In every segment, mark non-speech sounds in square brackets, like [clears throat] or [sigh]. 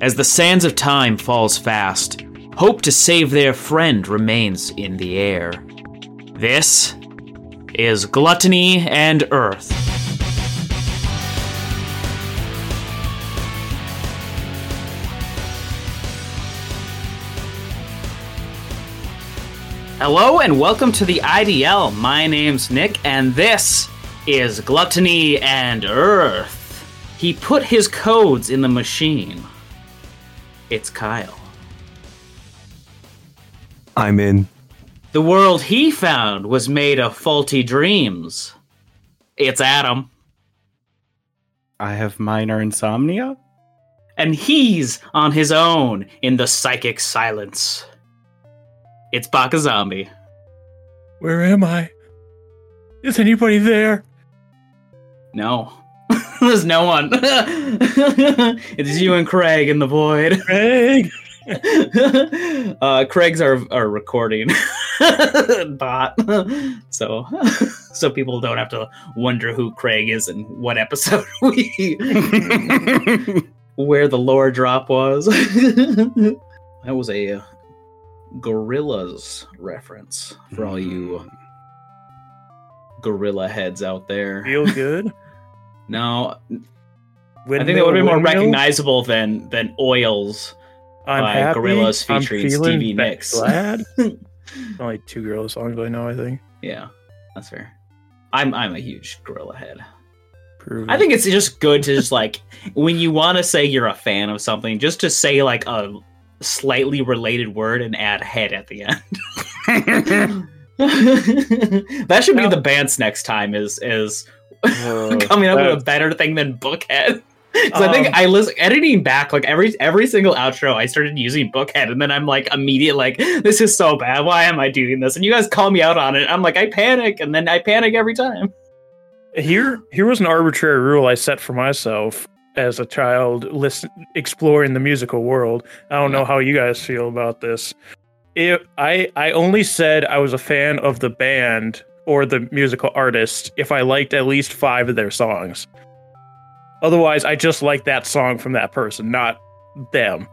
As the sands of time falls fast, hope to save their friend remains in the air. This is Gluttony and Earth. Hello and welcome to the IDL. My name's Nick, and this is Gluttony and Earth. He put his codes in the machine. It's Kyle. I'm in. The world he found was made of faulty dreams. It's Adam. I have minor insomnia. And he's on his own in the psychic silence. It's Baka Zombie. Where am I? Is anybody there? No. [laughs] There's no one. [laughs] it's you and Craig in the void. [laughs] Craig! uh, Craig's our, our recording bot, so so people don't have to wonder who Craig is and what episode we where the lore drop was. that was a uh, Gorillaz reference for all you gorilla heads out there. Feel good? No, I Windmill, think that would be more windmill? recognizable than than Oils. I'm by happy. Gorillaz I'm featuring Stevie ba- Nicks. [laughs] Glad. Only two Gorilla songs I know. I think. Yeah, that's fair. I'm I'm a huge gorilla head. Prove I it. think it's just good to just like when you want to say you're a fan of something, just to say like a slightly related word and add head at the end. [laughs] [laughs] that should be the band's next time is is [laughs] coming up with a better thing than bookhead. [laughs] Because I think Um, I listen editing back like every every single outro I started using bookhead and then I'm like immediate like this is so bad why am I doing this and you guys call me out on it I'm like I panic and then I panic every time here here was an arbitrary rule I set for myself as a child, listen, exploring the musical world. I don't know how you guys feel about this. If I I only said I was a fan of the band or the musical artist if I liked at least five of their songs. Otherwise, I just like that song from that person, not them.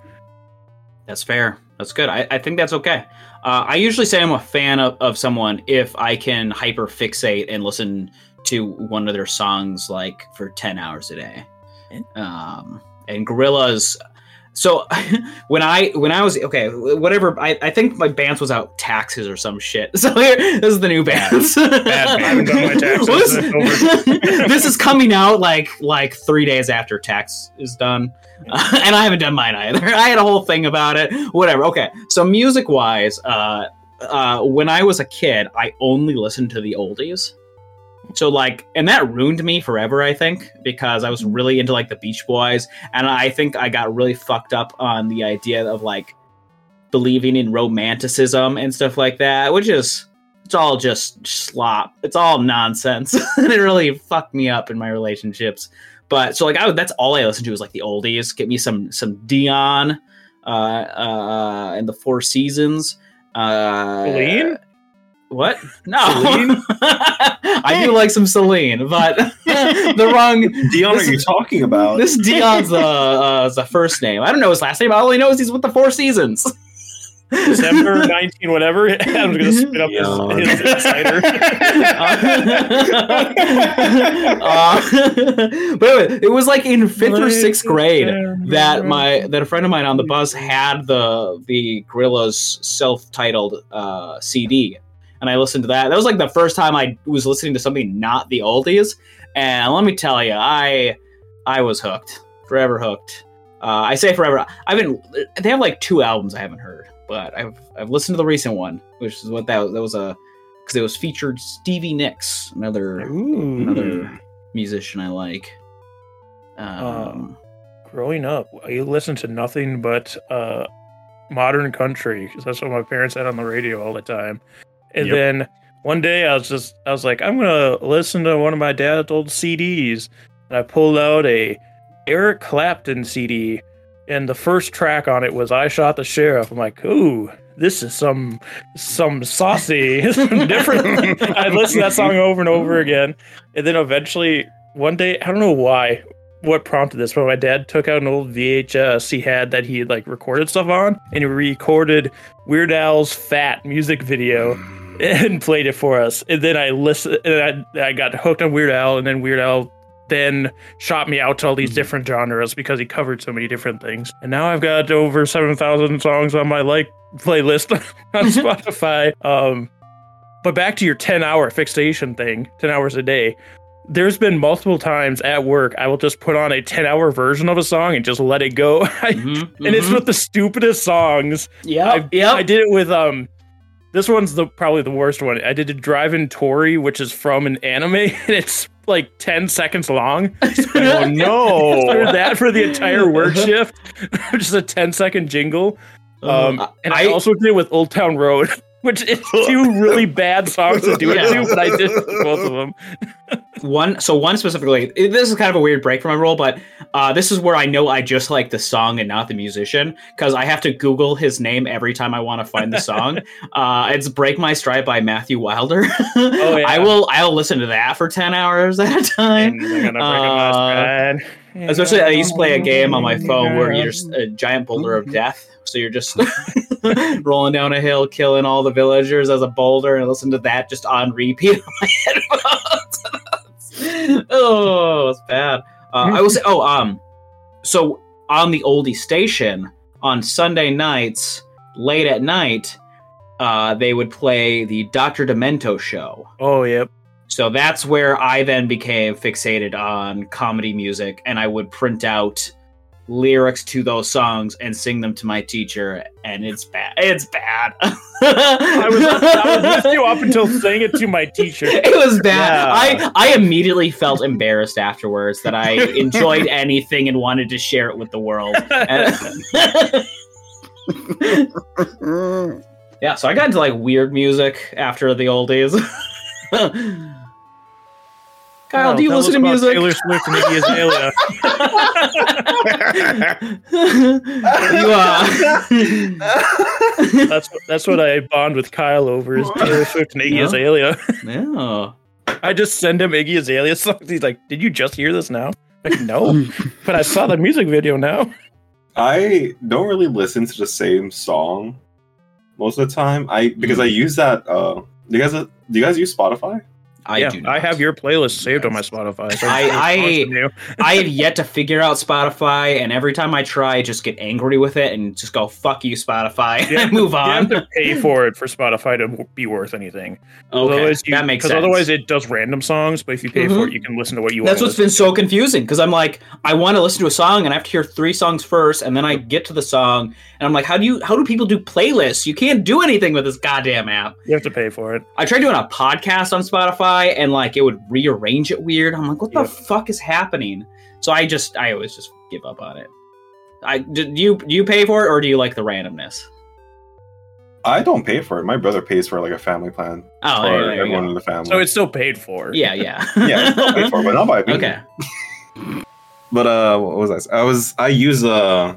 That's fair. That's good. I, I think that's okay. Uh, I usually say I'm a fan of, of someone if I can hyper fixate and listen to one of their songs like for 10 hours a day. Um, and Gorillaz. So [laughs] when I when I was okay, whatever I, I think my bands was out taxes or some shit. [laughs] So here, this is the new bands. Bad. I haven't done my [laughs] taxes. This, this is coming out like like three days after tax is done, and I haven't done mine either. I had a whole thing about it. Whatever. Okay. So music wise, uh, uh, when I was a kid, I only listened to the oldies. So like, and that ruined me forever. I think because I was really into like the Beach Boys, and I think I got really fucked up on the idea of like believing in romanticism and stuff like that, which is it's all just slop. It's all nonsense, [laughs] and it really fucked me up in my relationships. But so like, I would, that's all I listened to was like the oldies. Get me some some Dion, uh, uh, and the Four Seasons. Uh, Celine? What? No, Celine? [laughs] I do like some Celine, but [laughs] the wrong. Dion, This are you is- talking about? This Dion's the uh, the first name. I don't know his last name. All I know is he's with the Four Seasons. December [laughs] 19, whatever. Adam's gonna spit up Yawn. his, his cider. uh, but anyway, it was like in fifth or sixth grade that my that a friend of mine on the bus had the the Gorillaz self-titled uh, CD, and I listened to that. That was like the first time I was listening to something not the oldies, and let me tell you, I I was hooked, forever hooked. Uh, I say forever. I've been. They have like two albums I haven't heard, but I've I've listened to the recent one, which is what that that was a because it was featured Stevie Nicks, another Ooh. another musician I like. Um, Growing up, I listened to nothing but uh, modern country 'cause that's what my parents had on the radio all the time. And Yep. then one day I was just, I was like, I'm gonna listen to one of my dad's old CDs, and I pulled out a Eric Clapton CD, and the first track on it was "I Shot the Sheriff." I'm like, ooh. This is some some saucy, some [laughs] different. [laughs] I listened to that song over and over again, and then eventually one day, I don't know why, what prompted this, but my dad took out an old VHS he had that he had like recorded stuff on, and he recorded Weird Al's "Fat" music video and played it for us. And then I listened, and I, I got hooked on Weird Al, and then Weird Al then shot me out to all these different genres because he covered so many different things. And now I've got over seven thousand songs on my like playlist [laughs] on [laughs] Spotify. Um, but back to your ten hour fixation thing, ten hours a day there's been multiple times at work I will just put on a 10 hour version of a song and just let it go. [laughs] I, Mhm, and it's mhm. with the stupidest songs. yeah, I, yeah. I did it with um this one's the probably the worst one. I did a Drive-In Tori, which is from an anime, [laughs] and it's like 10 seconds long. [laughs] Oh no! That for the entire work shift. just a 10 second jingle. Um Uh, and I, I- also did it with Old Town Road. Which is two really bad songs to do it Yeah. to, but I did both of them. [laughs] one so one specifically this is kind of a weird break from my role but uh, this is where i know i just like the song and not the musician because i have to google his name every time i want to find the song [laughs] uh, it's break my stride by matthew wilder Oh, [laughs] yeah. i will i'll listen to that for 10 hours at a time And gonna break Uh, especially i used to play a game on my phone where you're just a giant boulder of death so you're just [laughs] rolling down a hill killing all the villagers as a boulder and listen to that just on repeat on my [laughs] headphones. Oh it's bad. Uh, i will say oh um so on the oldie station on sunday nights late at night uh, they would play the dr demento show. Oh, yep. so that's where I then became fixated on comedy music, and I would print out lyrics to those songs and sing them to my teacher, and it's bad. It's bad. [laughs] I was, I was with you up until saying it to my teacher. [laughs] It was bad. Yeah. I I immediately felt embarrassed afterwards that I [laughs] enjoyed anything and wanted to share it with the world. Yeah, so I got into like weird music after the old days. Kyle, Wow, do you listen to music? Taylor Swift and Iggy Azalea. [laughs] [laughs] you uh [laughs] That's that's what I bond with Kyle over is Taylor Swift and Iggy Yeah. Azalea. yeah. I just send him Iggy Azalea songs. He's like, "Did you just hear this now?" Like, no, but I saw the music video now. I don't really listen to the same song most of the time. I because I use that. Uh, do you guys do you guys use Spotify? I yeah, do. I have your playlist saved on my Spotify. So [laughs] I- I- [laughs] I have yet to figure out Spotify, and every time I try, I just get angry with it and just go "fuck you, Spotify," Yeah, [laughs] and move on. You have to pay for it for Spotify to be worth anything. Okay, Otherwise you, that makes sense. Because otherwise, it does random songs. But if you pay for Mhm. it, you can listen to what you That's want. That's what's been so confusing because I'm like, I want to listen to a song and I have to hear three songs first, and then I get to the song, and I'm like, how do you, how do people do playlists? You can't do anything with this goddamn app. You have to pay for it. I tried doing a podcast on Spotify, and like it would rearrange it weird. I'm like, what the fuck is happening? So I just, I always just give up on it. I do you do you pay for it or do you like the randomness? I don't pay for it. My brother pays for like a family plan Oh, for there, there everyone go. in the family. So it's still paid for. yeah, yeah, [laughs] yeah, it's not paid for, but not by me. okay. [laughs] But uh, what was I? I was I use uh,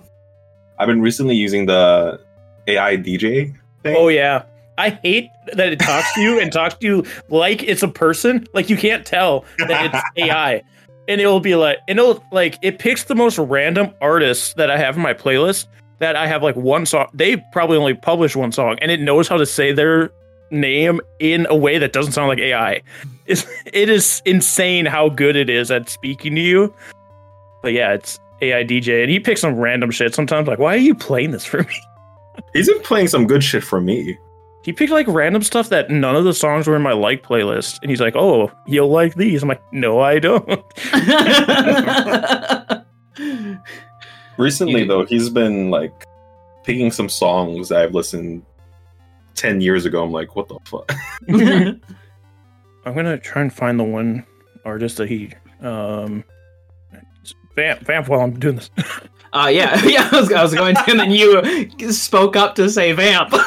I've been recently using the AI DJ thing. Oh yeah. I hate that it talks to you and talks to you like it's a person. Like you can't tell that it's [laughs] AI. And it'll be like, and it'll like, it picks the most random artists that I have in my playlist that I have like one song. They probably only publish one song and it knows how to say their name in a way that doesn't sound like AI. It's, it is insane how good it is at speaking to you. But yeah, it's AI DJ and he picks some random shit sometimes. Like, why are you playing this for me? He's been playing some good shit for me. He picked like random stuff that none of the songs were in my like playlist, and he's like, "Oh, you'll like these." I'm like, "No, I don't." [laughs] Recently though, he's been like picking some songs that I've listened ten years ago. I'm like, what the fuck? [laughs] I'm gonna try and find the one artist that he um vamp vamp while I'm doing this. [laughs] Uh, yeah, [laughs] yeah. I was, I was going to, and then you spoke up to say vamp. [laughs]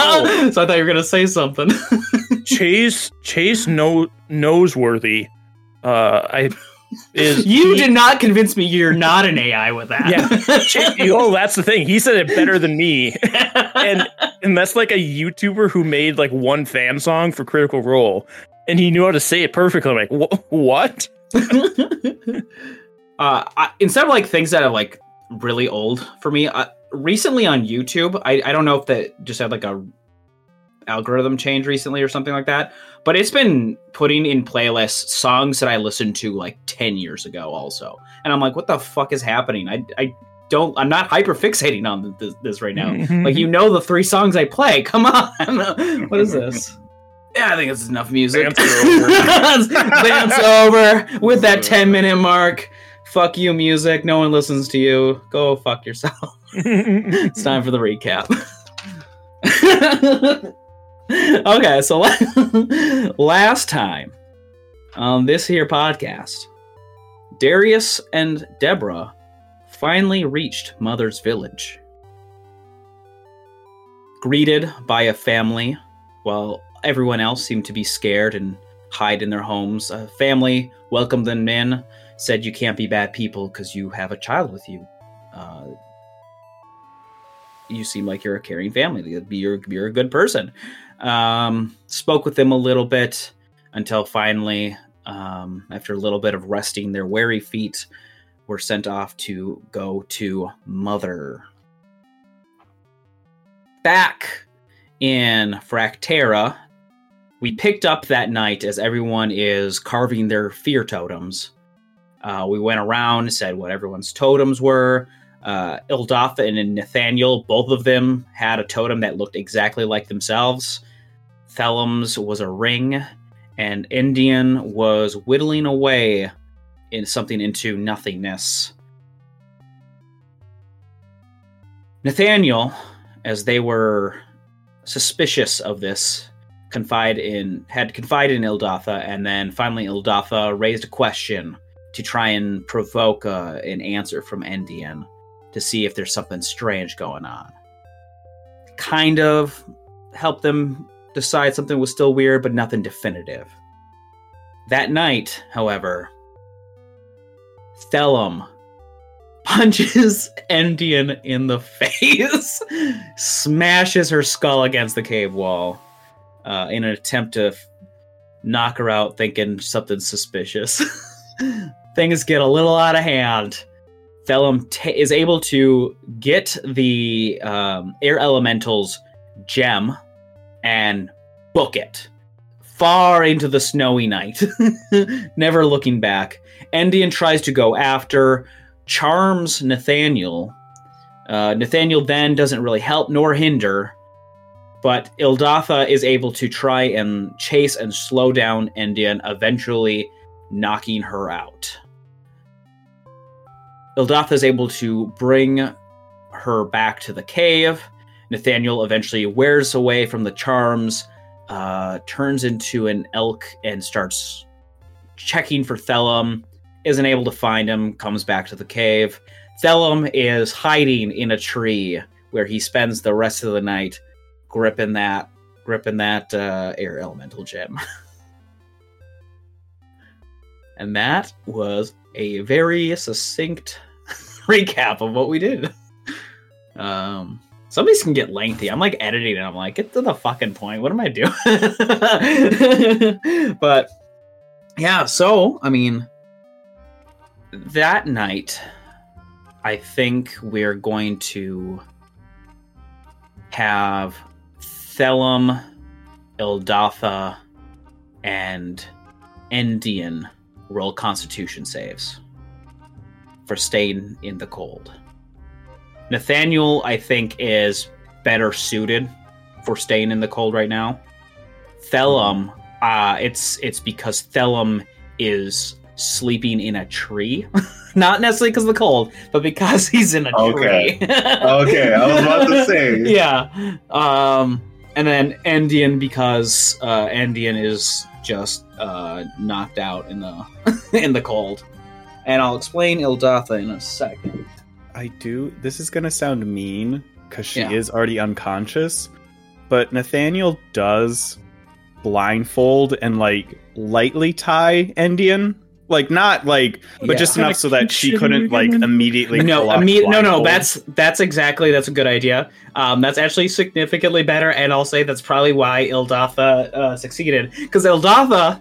Oh. so I thought you were gonna say something. [laughs] Chase Chase no Noseworthy. Uh, I is you he- did not convince me you're not an AI with that. Yeah. Chase, oh, that's the thing. He said it better than me, and and that's like a YouTuber who made like one fan song for Critical Role, and he knew how to say it perfectly. I'm like, what? uh, I, instead of like things that are like really old for me, uh, recently on YouTube, I, I don't know if that just had like a algorithm change recently or something like that, but it's been putting in playlists songs that I listened to like 10 years ago also. And I'm like, what the fuck is happening? I, I don't, I'm not hyper fixating on this, this right now. [laughs] like, you know, the three songs I play. [laughs] Come on. what is this? Yeah, I think it's enough music. Dance [laughs] Dance over with that 10 minute mark. Fuck you, music. No one listens to you. Go fuck yourself. [laughs] it's time for the recap. [laughs] okay, so la- [laughs] last time on this here podcast, Darius and Deborah finally reached Mother's Village. Greeted by a family, while everyone else seemed to be scared and hide in their homes, a family welcomed them in, said you can't be bad people because you have a child with you. Uh, you seem like you're a caring family. You're, you're a good person. Um, spoke with them a little bit until finally, um, after a little bit of resting their weary feet, were sent off to go to Mother. Back in Fracterra, we picked up that night as everyone is carving their fear totems. Uh, we went around, said what everyone's totems were. Uh, and Nathaniel, both of them had a totem that looked exactly like themselves. Thellum's was a ring, and Endien was whittling away in something into nothingness. Nathaniel, as they were suspicious of this, confide in had confided in Ildatha, and then finally Ildatha raised a question to try and provoke uh, an answer from Endien to see if there's something strange going on. Kind of helped them decide something was still weird, but nothing definitive. That night, however, Thellum [laughs] punches Endien in the [laughs] face, smashes her skull against the cave wall uh, in an attempt to knock her out, thinking something suspicious. [laughs] Things get a little out of hand. Thellum ta is able to get the um, air elemental's gem and book it far into the snowy night, [laughs] never looking back. Endien tries to go after, charms Nathaniel. Uh, Nathaniel then doesn't really help nor hinder, but Ildatha is able to try and chase and slow down Endien, eventually knocking her out. Ildatha is able to bring her back to the cave. Nathaniel eventually wears away from the charms, uh, turns into an elk, and starts checking for Thellum. Isn't able to find him, comes back to the cave. Thellum is hiding in a tree where he spends the rest of the night gripping that gripping that uh, air elemental gem. [laughs] and that was a very succinct recap of what we did. Um, some of these can get lengthy. I'm like editing and I'm like, get to the fucking point. What am I doing? [laughs] but yeah, so I mean, that night, I think we're going to have Thellum, Ildatha, and Endien roll Constitution saves for staying in the cold. Nathaniel, I think, is better suited for staying in the cold right now. Thellum, uh, it's it's because Thellum is sleeping in a tree, [laughs] not necessarily because of the cold, but because [laughs] he's in a tree. Okay. tree. [laughs] Okay, I was about to say. yeah. Um, and then Endien because uh, Endien is just uh, knocked out in the in the cold. And I'll explain Ildatha in a second. I do. This is gonna sound mean because she Yeah. is already unconscious, but Nathaniel does blindfold and like lightly tie Endien, like not like, but Yeah. just enough so that she couldn't like immediately. no, pull imme- no, no. That's that's exactly that's a good idea. Um, that's actually significantly better, and I'll say that's probably why Ildatha uh, succeeded because Ildatha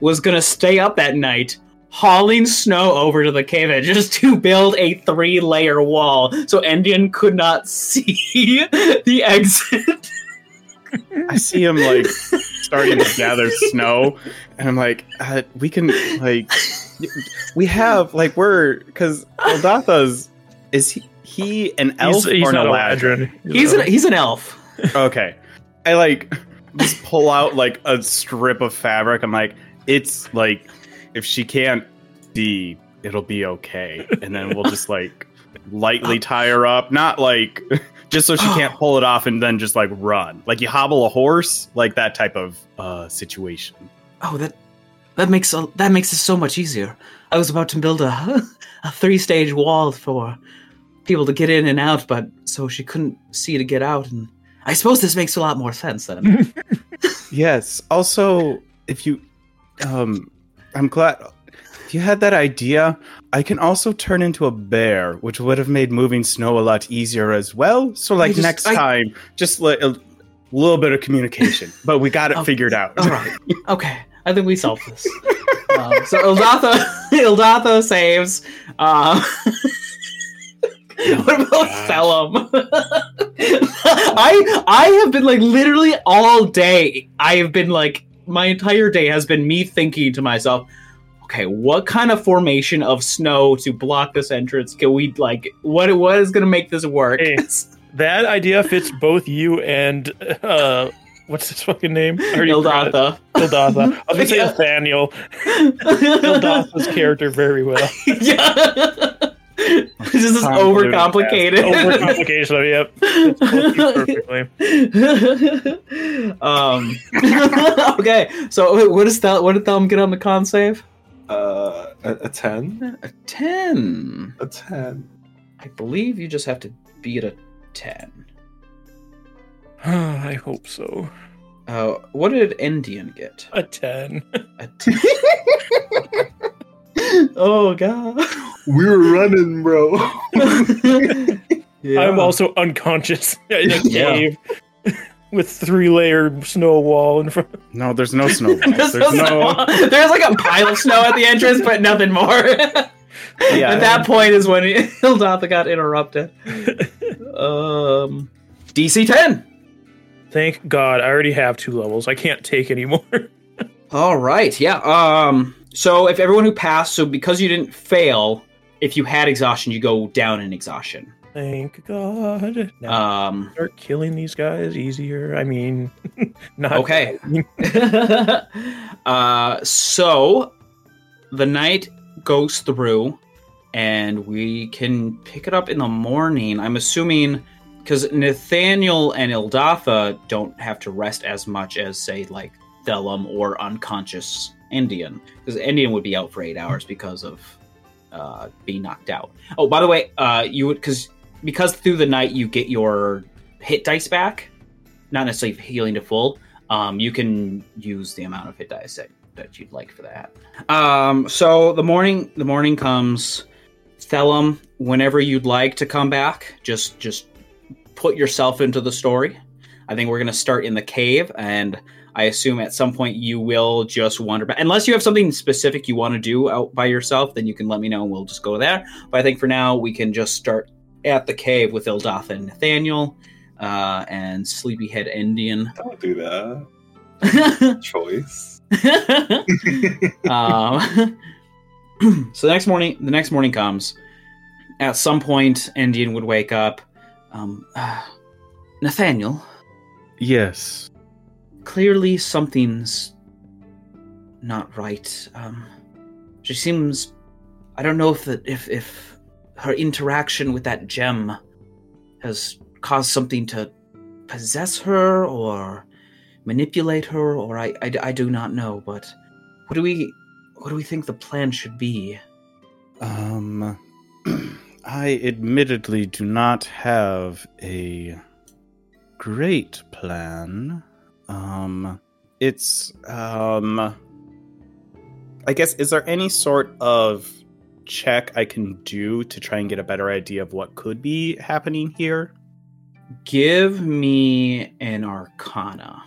was gonna stay up that night hauling snow over to the cave edge just [laughs] to build a three layer wall so Endien could not see [laughs] the exit. I see him like starting to gather snow, and I'm like, uh, we can like, we have like we're because Ildatha's is he he an elf He's, he's an not Eladrin? He's an, he's an elf. Okay, I like just pull out like a strip of fabric. I'm like, it's like if she can't see, it'll be okay, and then we'll just like lightly [laughs] tie her up, not like [laughs] just so she can't [gasps] pull it off and then just like run, like you hobble a horse, like that type of uh situation. Oh, that that makes a, that makes it so much easier. I was about to build a [laughs] a three stage wall for people to get in and out, but so she couldn't see to get out. And I suppose this makes a lot more sense then. Yes. Also, if you, um, I'm glad if you had that idea. I can also turn into a bear, which would have made moving snow a lot easier as well. So, like just- next I- time, just like a little bit of communication, but we got it Oh, figured out. All right, okay, I think we solved this. um, so Ildatha Ildatha [laughs] saves. Um, what about gosh. [laughs] I I have been like literally all day. I have been like my entire day has been me thinking to myself, okay, what kind of formation of snow to block this entrance can we like? What what is going to make this work? Hey. [laughs] That idea fits both you and uh, what's his fucking name? Ildatha. Ildatha. I was gonna say [laughs] Nathaniel. [laughs] Ildatha's character very well. yeah. This is Convoluted overcomplicated. Overcomplication of yep. Perfectly. [laughs] um. [laughs] okay, so wait, what does that? What did Thelm get on the con save? Uh, a, a ten. A ten. A ten. I believe you just have to beat a ten. [sighs] I hope so. Uh, what did Endien get? A ten. A ten. [laughs] oh god. We were running, bro. [laughs] yeah. I'm also unconscious [laughs] in a Yeah. cave with three layered snow wall in front. No, there's no snow. There's, There's no no. snow. There's like a pile of snow at the entrance, but nothing more. Yeah. At that point is when [laughs] Ildatha got interrupted. Um, DC 10. Thank God, I already have two levels. I can't take anymore. All right, yeah. Um, so if everyone who passed, so because you didn't fail, if you had exhaustion, you go down in exhaustion. Thank God. Now Um, start killing these guys easier. I mean, [laughs] not Okay. [laughs] uh, so the night goes through, and we can pick it up in the morning. I'm assuming because Nathaniel and Ildatha don't have to rest as much as, say, like Thellum or unconscious Endien, because Endien would be out for eight hours because of uh, being knocked out. Oh, by the way, uh, you would because because through the night you get your hit dice back, not necessarily healing to full um, you can use the amount of hit dice that, that you'd like for that. Um, so the morning the morning comes, Thellum, whenever you'd like to come back, just just put yourself into the story. I think we're gonna start in the cave, and I assume at some point you will just wander back. Unless you have something specific you want to do out by yourself, then you can let me know and we'll just go there. But I think for now we can just start at the cave with Ildatha and Nathaniel uh, and Sleepyhead Endien. Don't do that. [laughs] Choice. [laughs] um, [clears throat] so the next morning, the next morning comes. At some point, Endien would wake up. Um, uh, [sighs] Nathaniel, Yes. Clearly something's not right. Um, she seems. I don't know if the, if if her interaction with that gem has caused something to possess her or manipulate her, or I, I, I do not know. But what do we what do we think the plan should be? Um, [clears throat] I admittedly do not have a great plan. Um, it's um, I guess is there any sort of check I can do to try and get a better idea of what could be happening here? Give me an Arcana.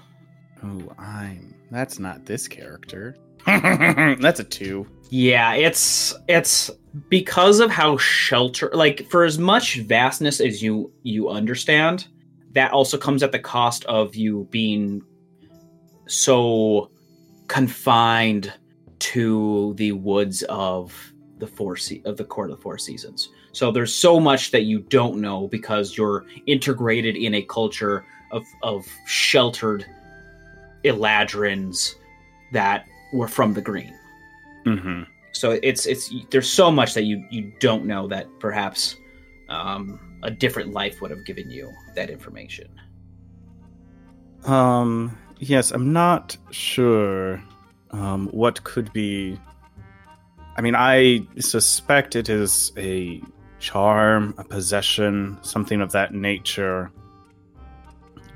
Oh, I'm that's not this character. [laughs] That's a two. Yeah, it's it's because of how shelter like for as much vastness as you you understand, that also comes at the cost of you being so confined to the woods of the four se- of the court of the four seasons. So there's so much that you don't know because you're integrated in a culture of of sheltered Eladrins that were from the green. Mm-hmm. So it's it's there's so much that you you don't know that perhaps um, a different life would have given you that information. Um. Yes, I'm not sure. Um. What could be? I mean, I suspect it is a charm, a possession, something of that nature.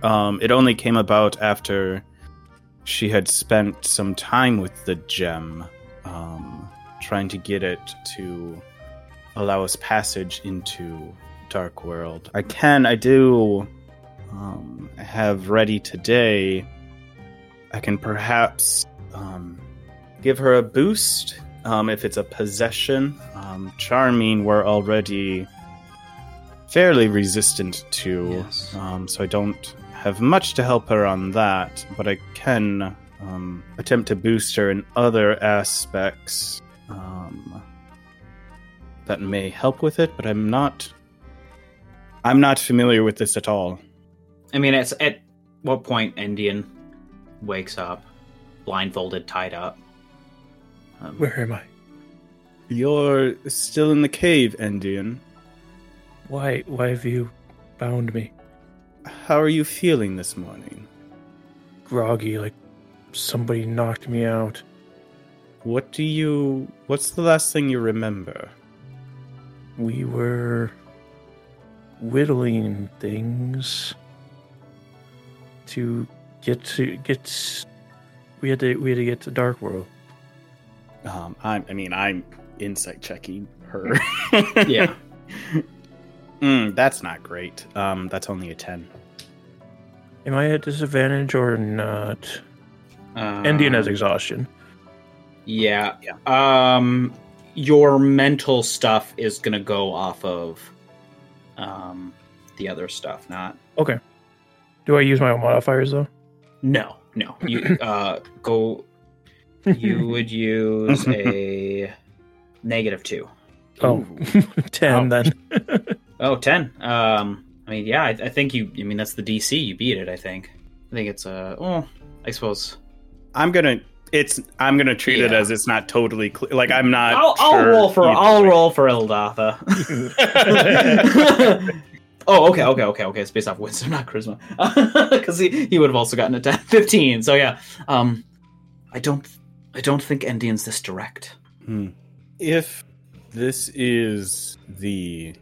Um. It only came about after she had spent some time with the gem, um, trying to get it to allow us passage into Dark World. I can, I do um, have ready today. I can perhaps um, give her a boost um, if it's a possession. Um, charming, we're already fairly resistant to, Yes. um, so I don't have much to help her on that, but I can um, attempt to boost her in other aspects um, that may help with it. But I'm not. I'm not familiar with this at all. I mean, it's at what point Endien wakes up, blindfolded, tied up. Um, Where am I? You're still in the cave, Endien. Why? Why have you bound me? How are you feeling this morning? Groggy, like somebody knocked me out. What do you. What's the last thing you remember? We were whittling things to get to get. We had to. We had to get to Dark World. Um, I'm, I mean, I'm insight checking her. [laughs] Yeah. [laughs] Mm, that's not great. Um, that's only a 10. Am I at disadvantage or not? um, Indian has exhaustion. Yeah. Um, your mental stuff is gonna go off of um the other stuff, not Okay. Do I use my own modifiers though? No, no. You [clears throat] uh go. You would use a negative two. Oh, [laughs] 10 then. Oh, 10. Um, I mean, yeah, I, I think you. I mean, that's the DC. You beat it. I think. I think it's a. Oh, I suppose. I'm gonna. It's. I'm gonna treat it as it's not totally clear. Like I'm not. I'll, I'll roll for. I'll way. roll for Ildatha. [laughs] [laughs] oh, okay, okay, okay, okay. It's based off wisdom, [laughs] not charisma, [laughs] because he, he would have also gotten a 10, 15. So yeah, um, I don't, I don't think Endien's this direct. Hmm. If this is the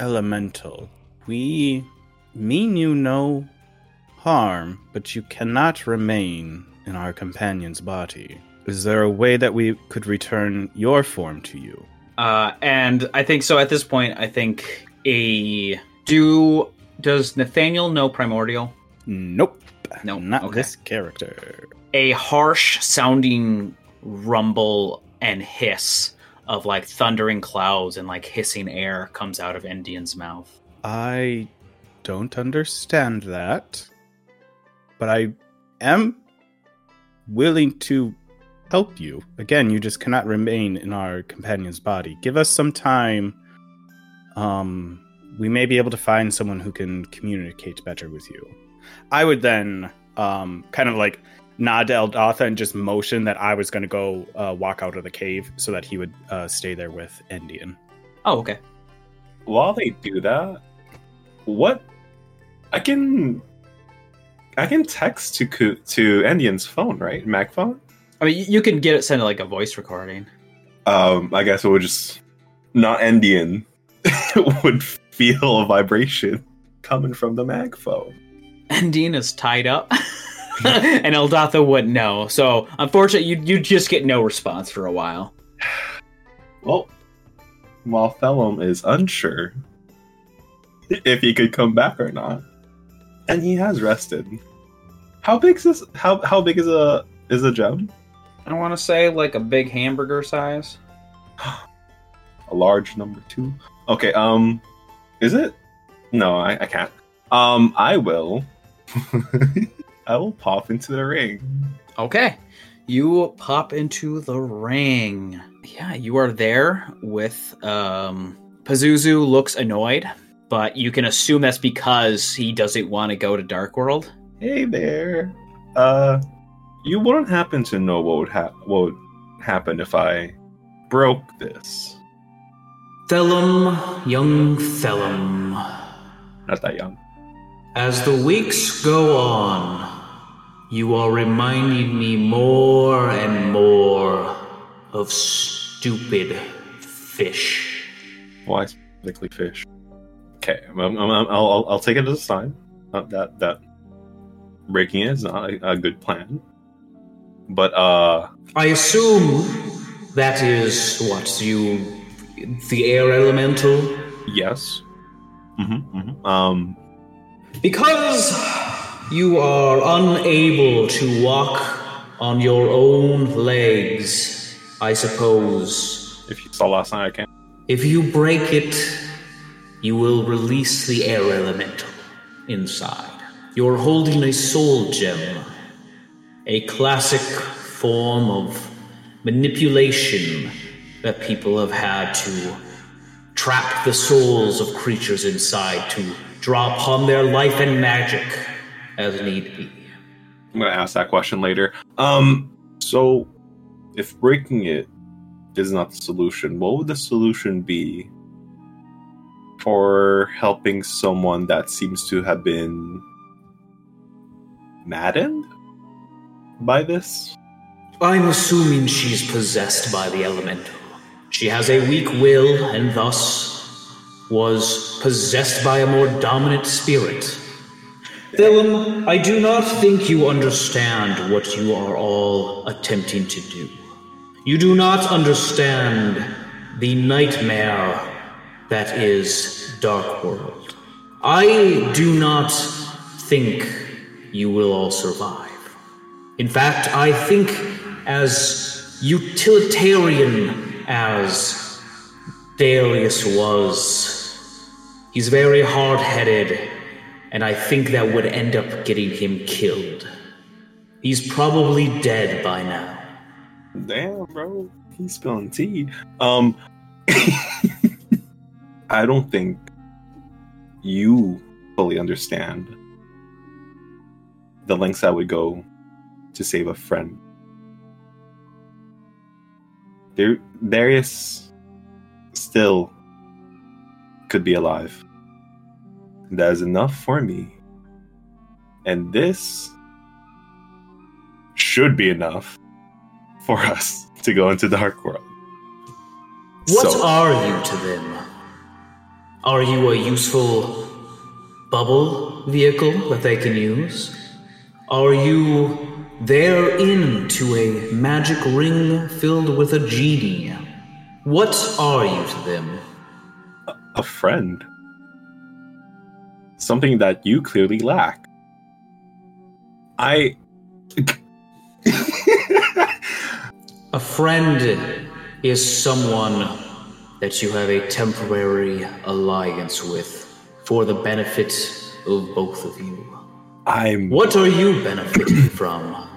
elemental, we mean you no harm, but you cannot remain in our companion's body. Is there a way that we could return your form to you? Uh, and I think so. At this point, I think a do does Nathaniel know primordial? Nope. No, Not okay. this character. a harsh sounding rumble and hiss of like thundering clouds and like hissing air comes out of Endien's mouth. I don't understand that, but I am willing to help you. Again, you just cannot remain in our companion's body. Give us some time. Um, we may be able to find someone who can communicate better with you. I would then, um, kind of like nod to Ildatha and just motion that I was going to go uh, walk out of the cave so that he would uh, stay there with Endien. Oh, okay. While they do that, what I can I can text to to Endien's phone, right? Mac phone. I mean, you- you can get it sent to like a voice recording. Um, I guess it would just not Endien [laughs] would feel a vibration coming from the mag phone. Endien is tied up, [laughs] and Ildatha wouldn't know. So, unfortunately, you you just get no response for a while. Well, while Thellum is unsure if he could come back or not, and he has rested. How big is this? How how big is a is a gem? I want to say like a big hamburger size. [sighs] A large number two. Okay. Um, is it? No, I, I can't. Um, I will. [laughs] I will pop into the ring. Okay. You pop into the ring. Yeah, you are there with um Pazuzu looks annoyed, but you can assume that's because he doesn't want to go to Dark World. Hey there. Uh, you wouldn't happen to know what would ha- what would happen if I broke this? Thellum, young Thellum. Not that young. As the weeks go on, you are reminding me more and more of stupid fish. Why specifically fish? Okay, I'm, I'm- I'll, I'll I'll take it as a sign uh, that that breaking it is not a, a good plan. But uh, I assume that is what you. The air elemental? yes. Mm-hmm, mm-hmm. Um, Because you are unable to walk on your own legs, I suppose. if you saw last night, I can't. If you break it, you will release the air elemental inside. You're holding a soul gem, a classic form of manipulation that people have had to trap the souls of creatures inside to draw upon their life and magic as need be. I'm gonna ask that question later. Um, so if breaking it is not the solution, what would the solution be for helping someone that seems to have been maddened by this? I'm assuming she's possessed by the elemental. She has a weak will and thus was possessed by a more dominant spirit. Thellum, I do not think you understand what you are all attempting to do. You do not understand the nightmare that is Dark World. I do not think you will all survive. In fact, I think as utilitarian as Darius was, he's very hard headed, and I think that would end up getting him killed. He's probably dead by now. Damn, bro, he's spilling tea. Um, [laughs] I don't think you fully understand the lengths I would go to save a friend. There, Darius still could be alive. That is enough for me. And this should be enough for us to go into the Dark World. What So- are you to them? Are you a useful bubble vehicle that they can use? Are you their in to a magic ring filled with a genie? What are you to them? a friend. Something that you clearly lack. I. [laughs] A friend is someone that you have a temporary alliance with for the benefit of both of you. I'm What are you benefiting from?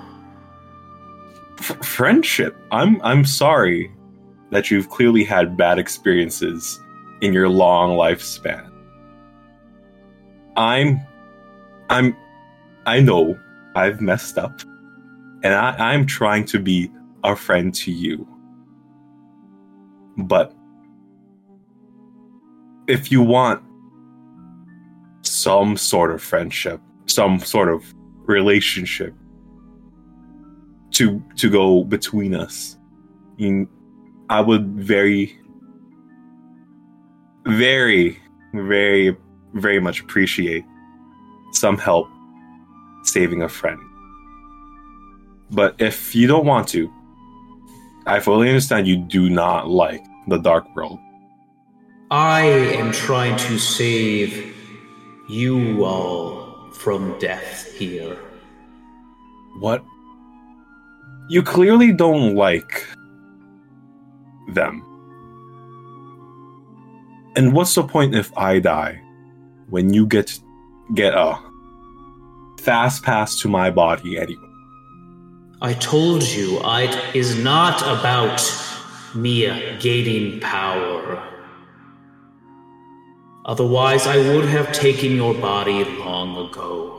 Friendship. I'm I'm sorry that you've clearly had bad experiences in your long lifespan. I'm I'm I know I've messed up. And I, I'm trying to be a friend to you. But if you want some sort of friendship, some sort of relationship to to go between us. In, I would very, very, very, very much appreciate some help saving a friend. But if you don't want to, I fully understand you do not like the dark world. I am trying to save you all from death here. What You clearly don't like them. And what's the point if I die when you get get a fast pass to my body anyway? I told you, I it is not about me gaining power. Otherwise, I would have taken your body long ago.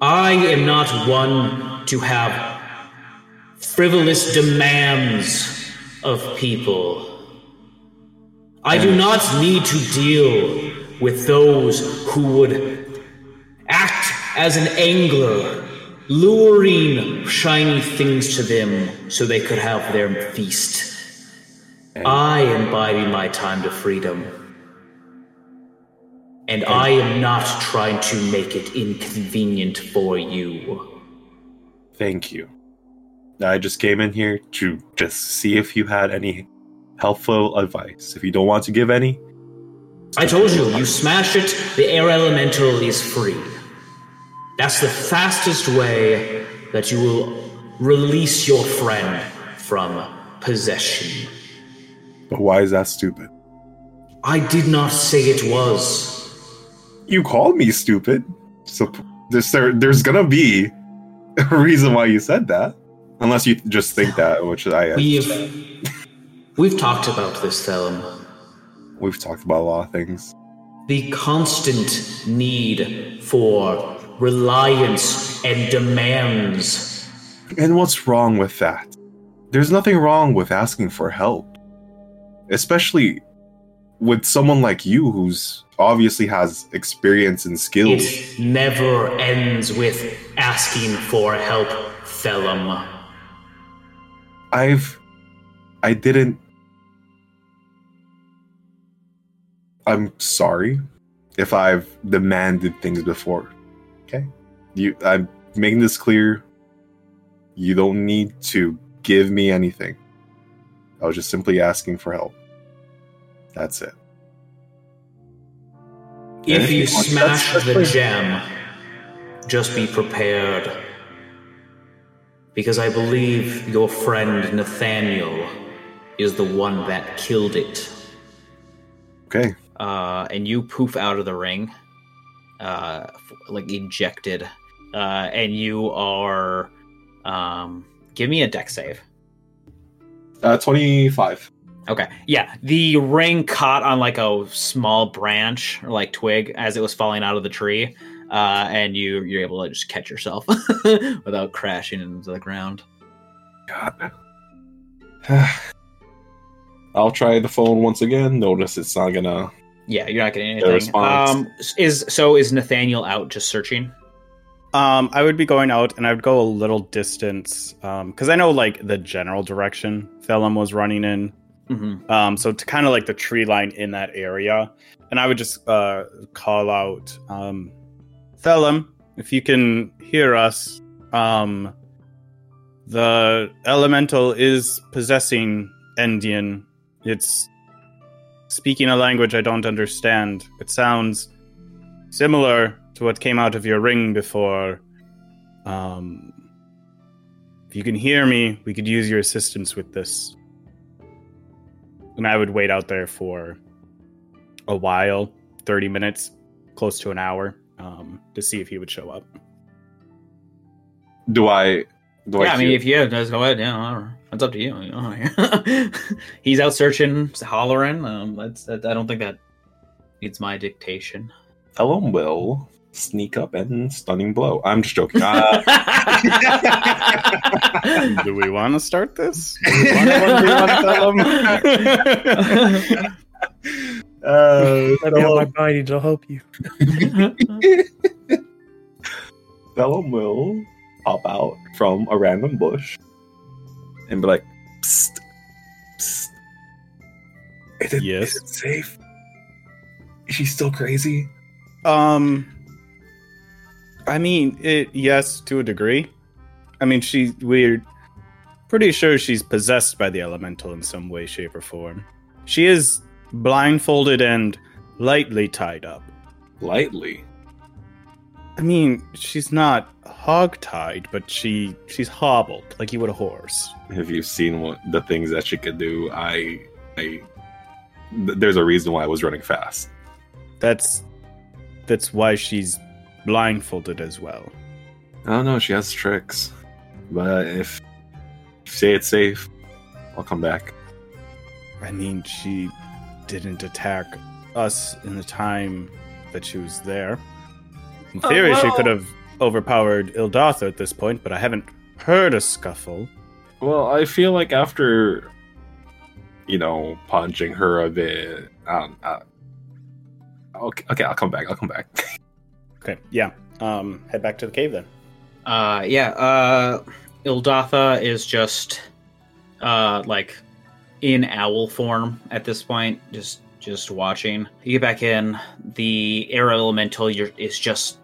I am not one to have frivolous demands of people. I do not need to deal with those who would act as an angler, luring shiny things to them so they could have their feast. I am biding my time to freedom. And I am not trying to make it inconvenient for you. Thank you. I just came in here to just see if you had any helpful advice. If you don't want to give any, I told you, you smash it, the air elemental is free. That's the fastest way that you will release your friend from possession. but why is that stupid? I did not say it was. You called me stupid, so there's there, there's gonna be [laughs] reason why you said that, unless you just think that, which I We've we've talked about this, Thellum. we've talked about a lot of things. The constant need for reliance and demands. And what's wrong with that? There's nothing wrong with asking for help. Especially with someone like you who's obviously has experience and skills. It never ends with asking for help, Thellum. I've I didn't I'm sorry if I've demanded things before. Okay? You I'm making this clear. You don't need to give me anything. I was just simply asking for help. That's it. If you That's- smash the clear. gem, just be prepared. Because I believe your friend Nathaniel is the one that killed it. Okay. uh, and you poof out of the ring, uh, like ejected, uh, and you are. Um, give me a dex save. Uh 25. Okay, yeah, the ring caught on like a small branch or like twig as it was falling out of the tree, uh, and you you're able to just catch yourself [laughs] without crashing into the ground. God. [sighs] I'll try the phone once again. Notice it's not gonna Yeah, you're not getting anything. response. Um, is so is Nathaniel out just searching? Um, I would be going out and I would go a little distance because I know like the general direction Thellum was running in. Mm-hmm. Um, so to kind of like the tree line in that area, and I would just uh, call out, um, Thellum, if you can hear us, um, the elemental is possessing Endien. It's speaking a language I don't understand. It sounds similar to what came out of your ring before. Um, if you can hear me, we could use your assistance with this. And I would wait out there for a while 30 minutes, close to an hour, um, to see if he would show up. do I do yeah, I mean, if you just go ahead, yeah, whatever. It's up to you. you know. [laughs] He's out searching, hollering. Um, that's that, I don't think that needs my dictation. Ellen will sneak up and stunning blow. I'm just joking. Uh, [laughs] Do we want to start this? Do we want to tell him? uh, Let me have my body to help you. [laughs] Thellum will pop out from a random bush and be like, psst, psst. Is it, Yes? is it safe? Is she still crazy? Um, I mean, it yes to a degree. I mean, she we're pretty sure she's possessed by the elemental in some way, shape, or form. She is blindfolded and lightly tied up. Lightly. I mean, she's not hog-tied, but she she's hobbled like you would a horse. Have you've seen what the things that she could do, I, I, th- there's a reason why I was running fast. That's that's why she's blindfolded as well. I don't know. She has tricks, but if, if you say it's safe, I'll come back. I mean, she didn't attack us in the time that she was there. In Oh, theory, she could have overpowered Ildatha at this point, but I haven't heard a scuffle. Well, I feel like after, you know, punching her a bit. Um, uh, okay, okay, I'll come back. I'll come back. [laughs] Okay, yeah. Um, head back to the cave then. Uh, yeah. Uh, Ildatha is just, uh, like, in owl form at this point, just just watching. You get back in. The air elemental is just,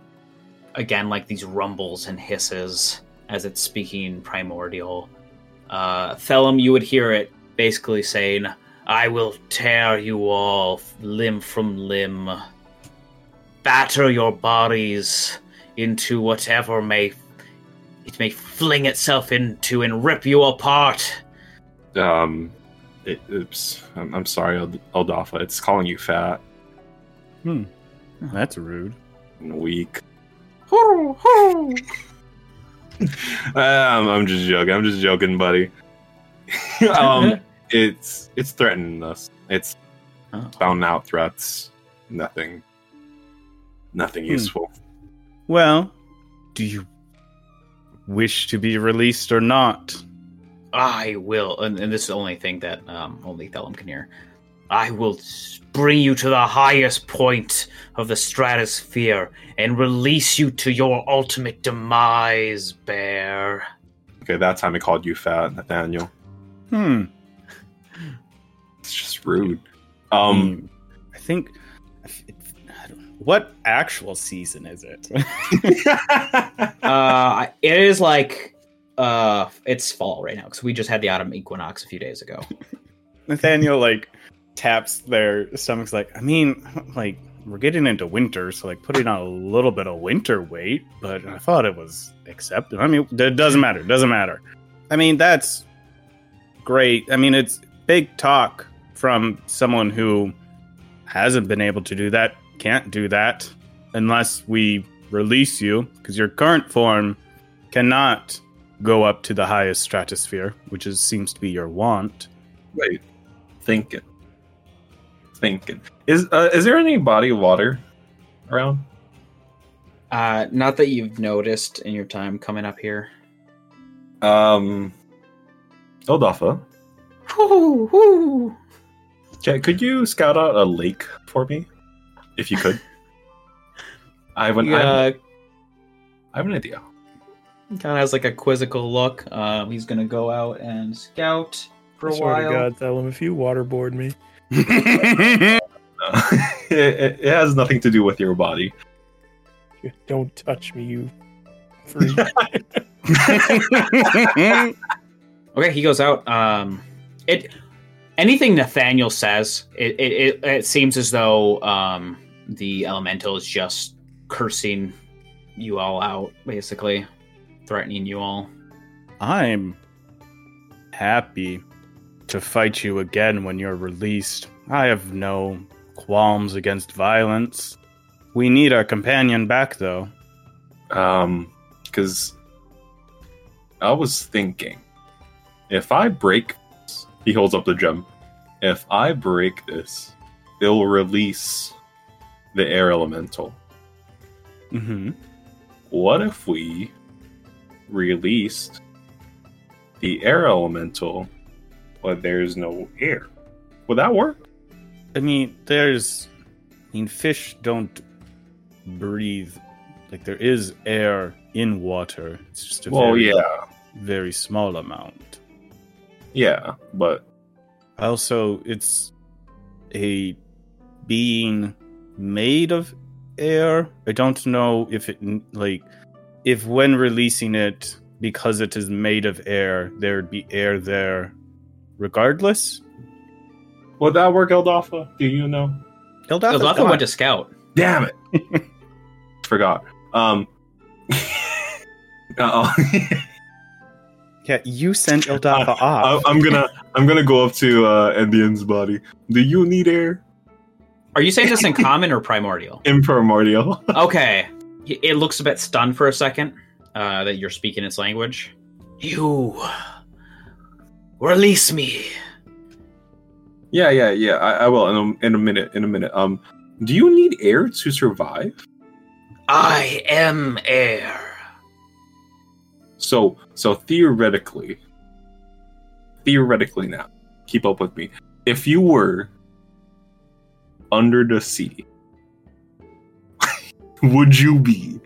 again, like these rumbles and hisses as it's speaking primordial. Uh, Thellum, you would hear it basically saying, "I will tear you all limb from limb, batter your bodies." into whatever may it may fling itself into and rip you apart. um, it, oops. I'm, I'm sorry, Ildatha. It's calling you fat Hmm, That's rude. and weak. um, I'm just joking. I'm just joking, buddy. [laughs] um, [laughs] it's it's threatening us. It's Oh. spouting out threats. Nothing. Nothing Hmm. useful. Well, do you wish to be released or not? I will, and, and this is the only thing that um, only Thellum can hear. I will bring you to the highest point of the stratosphere and release you to your ultimate demise, bear. Okay, that time I called you fat, Nathaniel. Hmm. It's just rude. Um, Hmm. I think. I What actual season is it? [laughs] Uh, it is like uh, it's fall right now because we just had the autumn equinox a few days ago. [laughs] Nathaniel like taps their stomachs. Like, I mean, like we're getting into winter, so like putting on a little bit of winter weight. But I thought it was accepted. I mean, it doesn't matter. It doesn't matter. I mean, that's great. I mean, it's big talk from someone who hasn't been able to do that, can't do that unless we release you, because your current form cannot go up to the highest stratosphere, which is seems to be your want. Wait, thinking, thinking. Is uh, is there any body of water around? Uh, not that you've noticed in your time coming up here. Um, Ildatha, Whoo, whoo. okay, could you scout out a lake for me, if you could? [laughs] I have an, I, have, I have an idea. Kind of has like a quizzical look. Um, he's gonna go out and scout for I a swear to while. God, Thellum, if you waterboard me, [laughs] it, it, it has nothing to do with your body. don't touch me, you freak. [laughs] [laughs] Okay, he goes out. Um, it anything Nathaniel says, it it, it, it seems as though um, the elemental is just cursing you all out, basically threatening you all. I'm happy to fight you again when you're released. I have no qualms against violence. We need our companion back, though. Um, because I was thinking, if I break, he holds up the gem. If I break this, it'll release the air elemental. Mm-hmm. What if we released the air elemental, but there's no air? Would that work? I mean, there's. I mean, fish don't breathe. Like, there is air in water. It's just a Well, very, yeah, very small amount. yeah, but Also, it's a being made of air. I don't know if it like if when releasing it because it is made of air, there would be air there regardless. would that work, Ildatha? Do you know? Ildatha Ildatha went to scout. Damn it! [laughs] Forgot. Um. [laughs] uh oh. [laughs] Yeah, you sent Ildatha I, off. I'm gonna I'm gonna go up to uh, Endien's body. Do you need air? Are you saying this in common or primordial? In primordial. Okay. It looks a bit stunned for a second uh, that you're speaking its language. You release me. yeah, yeah, yeah. I, I will in a, in a minute. In a minute. Um, do you need air to survive? I am air. So so theoretically, theoretically now, keep up with me. If you were under the sea, would you be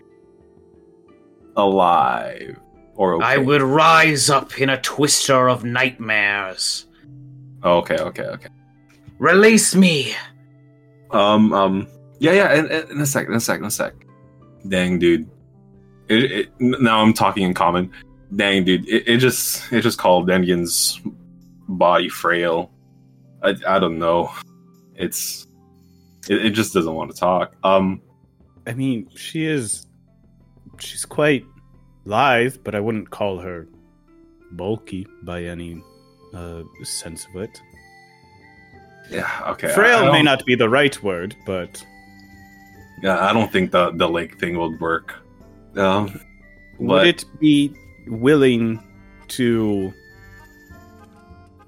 alive or okay? I would rise up in a twister of nightmares. Oh, okay, okay, okay. Release me. Um, um, yeah, yeah. In, in a sec, in a sec, in a sec. Dang, dude. It, it, now I'm talking in common. Dang, dude. It, it just it just called Endien's body frail. I I don't know. It's it, it just doesn't want to talk. Um, I mean, she is. She's quite lithe, but I wouldn't call her bulky by any uh, sense of it. yeah, okay. Frail may don't- be the right word, but Yeah, I don't think the the lake thing would work. Um, would But- it be willing to,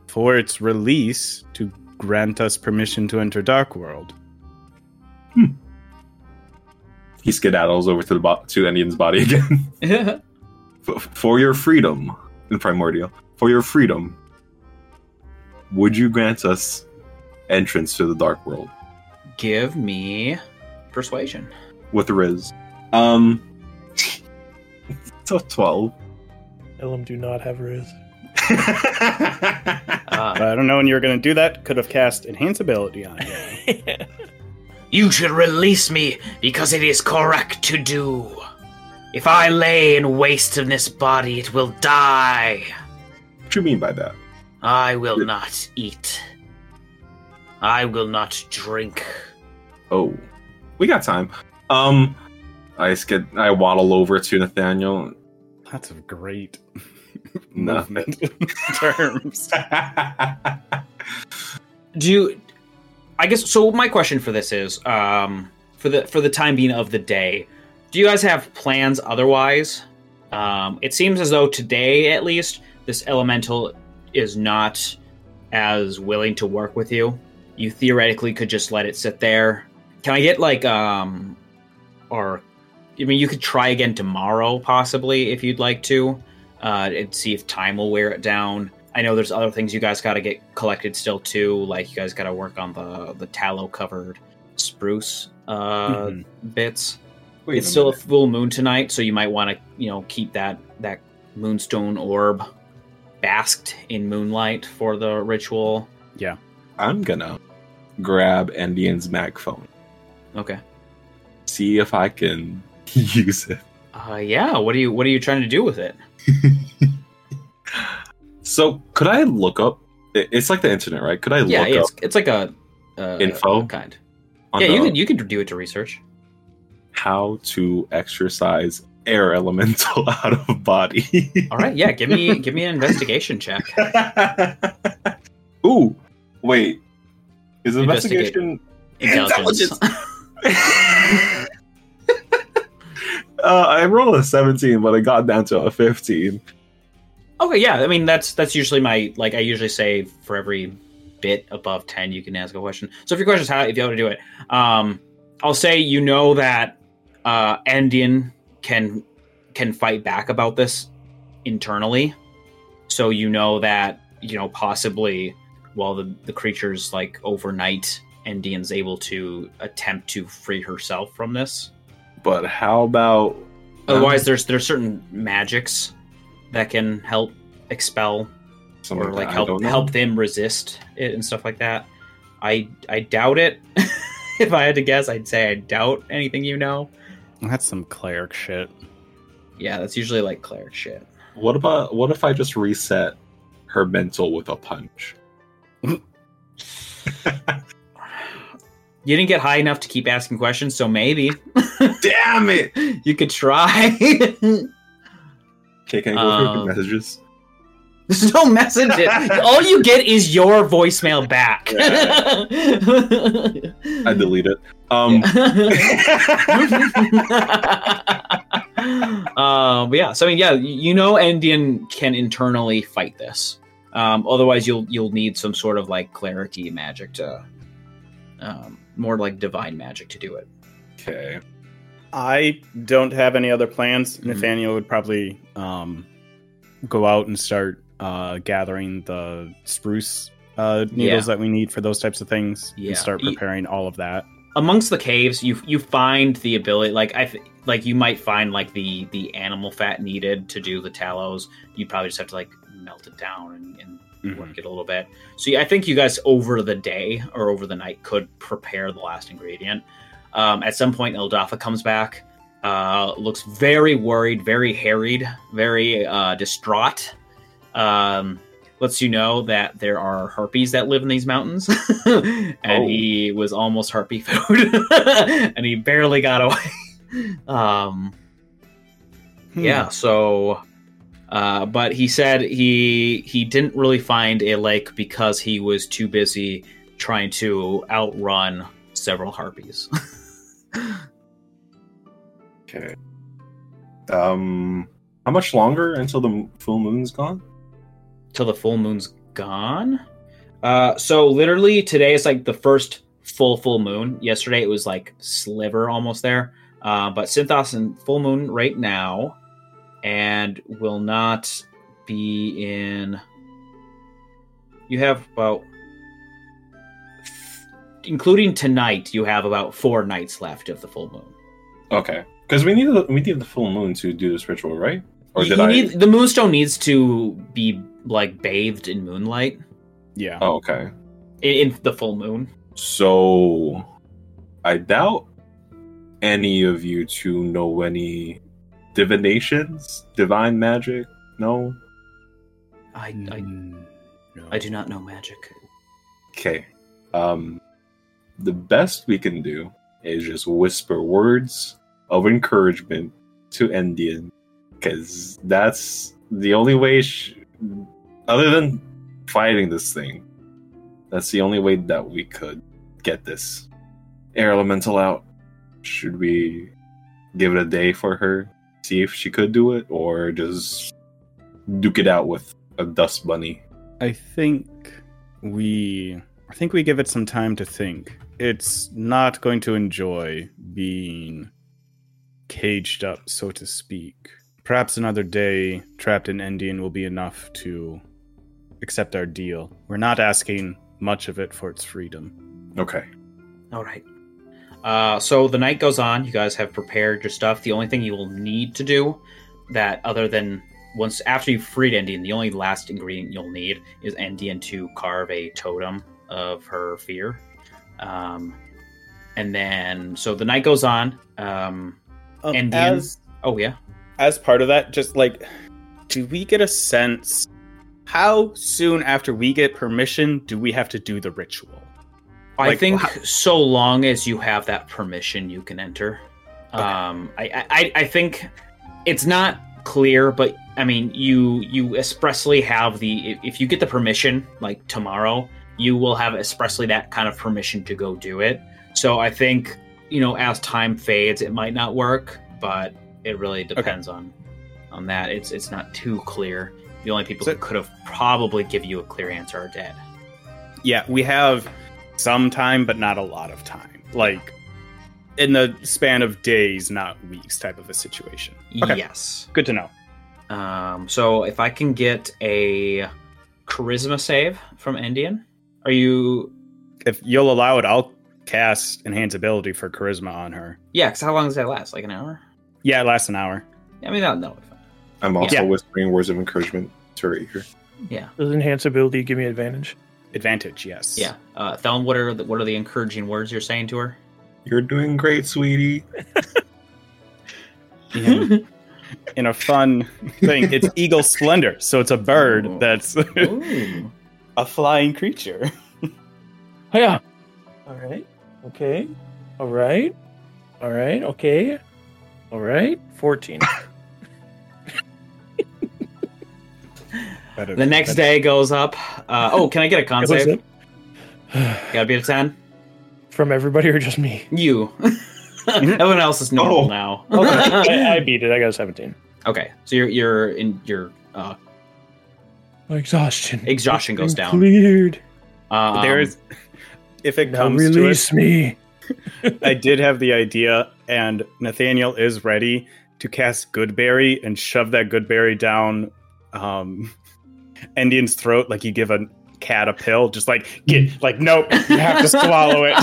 for its release, to grant us permission to enter Dark World? He skedaddles over to the bo- to Endien's body again. [laughs] For your freedom in primordial for your freedom would you grant us entrance to the dark world Give me persuasion. with riz um so 12 Elam do not have Riz. [laughs] Uh, I don't know when you were going to do that. Could have cast Enhance Ability on you. [laughs] You should release me because it is correct to do. If I lay in waste in this body, it will die. what do you mean by that I will not eat. I will not drink. oh we got time um i skid i waddle over to nathaniel Lots of great Nothing. movement [laughs] terms. [laughs] do you i guess so my question for this is um for the for the time being of the day do you guys have plans otherwise? Um it seems as though today at least this elemental is not as willing to work with you. You theoretically could just let it sit there. Can i get like um or i mean you could try again tomorrow possibly if you'd like to uh and see if time will wear it down I know there's other things you guys got to get collected still too. Like you guys got to work on the the tallow covered spruce uh, Mhm. bits. Wait it's a still a full moon tonight, so you might want to you know keep that that moonstone orb basked in moonlight for the ritual. Yeah, I'm gonna grab Endien's mag phone Okay. see if i can [laughs] use it Uh, yeah. What are you What are you trying to do with it? [laughs] So could I look up? It's like the internet, right? Could I yeah, look yeah, up it's it's like a uh, Info? kind. yeah, you could you could do it to research. how to exercise air elemental [laughs] out of body? All right. Yeah. Give me [laughs] give me an investigation check. Ooh, wait. Is investigation? Intelligence. [laughs] Uh, I rolled a 17, but I got down to a 15. Okay, yeah. I mean, that's that's usually my like. I usually say for every bit above ten, you can ask a question. So if your question is how if you want to do it, um, I'll say you know that uh, Endien can can fight back about this internally. So you know that you know possibly while the the creature's like overnight, Endien's able to attempt to free herself from this. But how about Otherwise, there's there's certain magics that can help expel something or like that help help them resist it and stuff like that. I I doubt it. [laughs] if I had to guess, I'd say I doubt anything you know. That's some cleric shit. Yeah, that's usually like cleric shit. What about what if I just reset her mental with a punch? You didn't get high enough to keep asking questions, so maybe [laughs] Damn it! you could try. [laughs] Okay, can I go through Um, the messages? There's no messages. All you get is your voicemail back. I delete it. Um, [laughs] um, but yeah, so I mean, yeah, you know, Endien can internally fight this. Um, otherwise, you'll you'll need some sort of like clarity magic to, um, more like divine magic to do it. okay. I don't have any other plans. Mhm. Nathaniel would probably um, go out and start uh, gathering the spruce uh, needles Yeah. that we need for those types of things Yeah. and start preparing all of that. amongst the caves you you find the ability like i th- like you might find like the the animal fat needed to do the talos you probably just have to like melt it down and, and Mhm. work it a little bit so yeah, i think you guys over the day or over the night could prepare the last ingredient um, at some point Ildatha comes back uh, looks very worried very harried very uh, distraught. Um, lets you know that there are harpies that live in these mountains. [laughs] And Oh. he was almost harpy [laughs] food [laughs] and he barely got away. Um Hmm. yeah so uh but he said he he didn't really find a lake because he was too busy trying to outrun several harpies Okay. Um, how much longer until the full moon's gone? till the full moon's gone uh so literally today is like the first full full moon yesterday it was like sliver almost there uh but synthos and full moon right now and will not be in you have about including tonight you have about four nights left of the full moon Okay, because we need the, we need the full moon to do this ritual, right? Or you did I? need the moonstone needs to be like bathed in moonlight Yeah. Oh, okay. in, in the full moon So, I doubt any of you two know any divinations, divine magic. No. I, I Mm, no. I do not know magic. Okay. Um, the best we can do is just whisper words of encouragement to Endien, because that's the only way. Other than fighting this thing, that's the only way that we could get this air elemental out. Should we give it a day for her, see if she could do it, or just duke it out with a dust bunny? I think we I think we give it some time to think. It's not going to enjoy being caged up, so to speak. Perhaps another day trapped in Endien will be enough to accept our deal. We're not asking much of it for its freedom. Okay. All right. Uh, so the night goes on. You guys have prepared your stuff. The only thing you will need to do that, other than once after you've freed Endien, the only last ingredient you'll need is Endien to carve a totem of her fear. Um, and then, so the night goes on. Um, Um, Endien? as oh yeah. as part of that, just like, do we get a sense how soon after we get permission do we have to do the ritual? I think how- so long as you have that permission, you can enter. Okay. Um, I, I, I think it's not clear, but I mean, you you expressly have the if you get the permission like tomorrow, you will have expressly that kind of permission to go do it. So I think you know, as time fades, it might not work, but it really depends on on that. It's it's not too clear. The only people So- who could have probably give you a clear answer are dead. yeah, we have some time, but not a lot of time. Like in the span of days, not weeks, type of a situation. Okay. Yes. Good to know. Um, so if I can get a charisma save from Endien, are you? If you'll allow it, I'll cast enhance ability for charisma on her. Yeah, because how long does that last? Like an hour? Yeah, it lasts an hour. I mean, that, no. I'm also Yeah. whispering words of encouragement to her ear. Yeah, Does enhance ability give me advantage? Advantage, yes. yeah. Uh, Thellum, what are the, what are the encouraging words you're saying to her? You're doing great, sweetie. [laughs] In, in a fun thing, it's eagle splendor, so it's a bird Ooh. that's [laughs] Ooh. A flying creature. [laughs] Yeah. All right. Okay. All right. All right. Okay. All right. 14. [laughs] The next day goes up. Uh, oh, can I get a con [laughs] save? Gotta be a 10? From everybody or just me? You. Everyone else is normal Oh. now. I, I beat it. I got a 17. okay, so you're you're in your uh, My exhaustion. exhaustion goes down. Cleared. Um, There's, if it Now comes to it, release me. [laughs] I did have the idea, and Nathaniel is ready to cast Goodberry and shove that Goodberry down um, [laughs] Endien's throat like you give a cat a pill. Just like, get, like, nope, you have to [laughs] swallow it.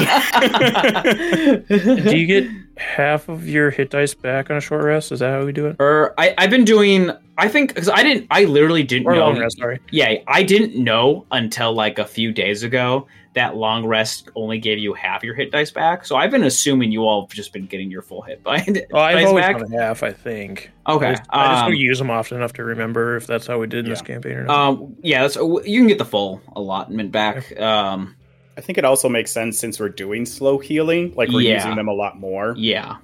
Do you get half of your hit dice back on a short rest? Is that how we do it? Or I, I've been doing. I think because I didn't. I literally didn't Or know. long rest, sorry. Yeah, I didn't know until like a few days ago that long rest only gave you half your hit dice back. So I've been assuming you all have just been getting your full hit [laughs] by Oh, I've dice always back. done half, I think. Okay. I just, I just um, don't use them often enough to remember if that's how we did in this campaign or not. um, yeah, that's, you can get the full allotment back. Um, I think it also makes sense since we're doing slow healing, like we're Yeah. using them a lot more, yeah.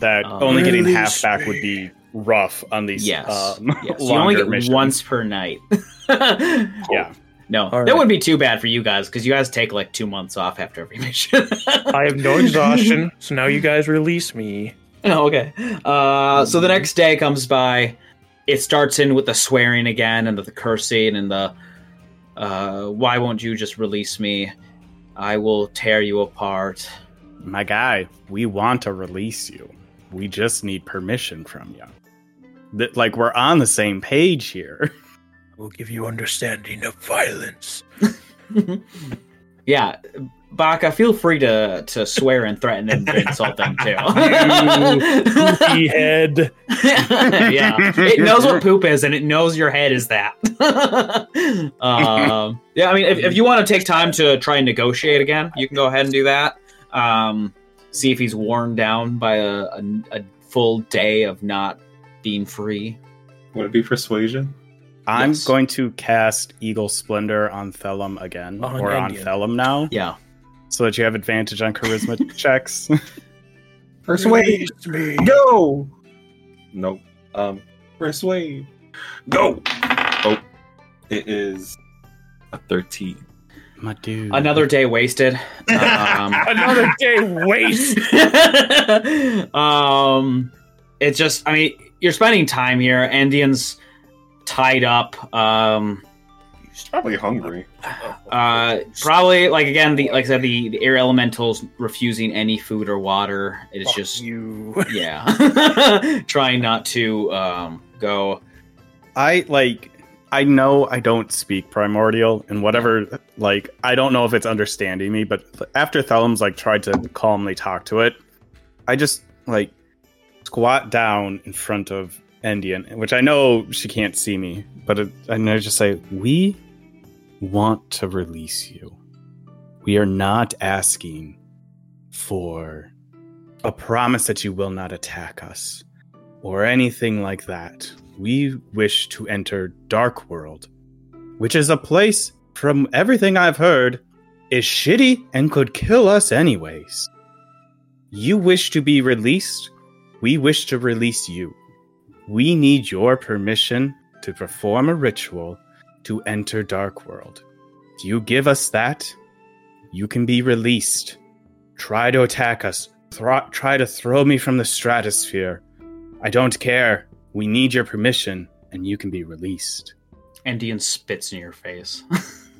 that Um, only getting Release half back would be rough on these Yes. um, yes. You [laughs] only get missions. once per night. [laughs] Yeah. No, All that right. wouldn't be too bad for you guys because you guys take like two months off after every [laughs] mission. I have no exhaustion, so now you guys release me. Oh, okay. Uh, so the next day comes by. It starts in with the swearing again and the cursing and the uh, why won't you just release me? I will tear you apart. My guy, we want to release you. We just need permission from you. That like we're on the same page here. [laughs] I will give you understanding of violence. [laughs] Yeah, Baka, feel free to to swear and threaten and insult them too. Poopy [laughs] head. yeah, it knows what poop is and it knows your head is that. [laughs] um, yeah, I mean, if, if you want to take time to try and negotiate again, you can go ahead and do that. Um, see if he's worn down by a, a, a full day of not being free. Would it be persuasion? I'm Yes. going to cast Eagle Splendor on Thellum again, On or on Endien. Thellum now, Yeah. So that you have advantage on charisma [laughs] checks. Persuade. Release me. Go. Nope. Um, persuade. Go. Oh, it is a thirteen. My dude. Another day wasted. [laughs] Um, Another day waste. [laughs] um, it's just, I mean, you're spending time here. Endiens tied up. Um, He's probably hungry. uh, probably like again, the like I said, the, the air elementals refusing any food or water. It's Fuck just you. yeah, [laughs] trying not to um go. I like I know I don't speak primordial and whatever like I don't know if it's understanding me, but after Thellum's like tried to calmly talk to it, I just like squat down in front of Endien, which I know she can't see me, but it, and I just say, "We want to release you. We are not asking for a promise that you will not attack us or anything like that. We wish to enter Dark World, which is a place, from everything I've heard, is shitty and could kill us anyways. You wish to be released? We wish to release you. We need your permission to perform a ritual to enter Dark World. If you give us that, you can be released. Try to attack us. Thro- try to throw me from the stratosphere. I don't care. We need your permission, and you can be released. Endien spits in your face. [laughs]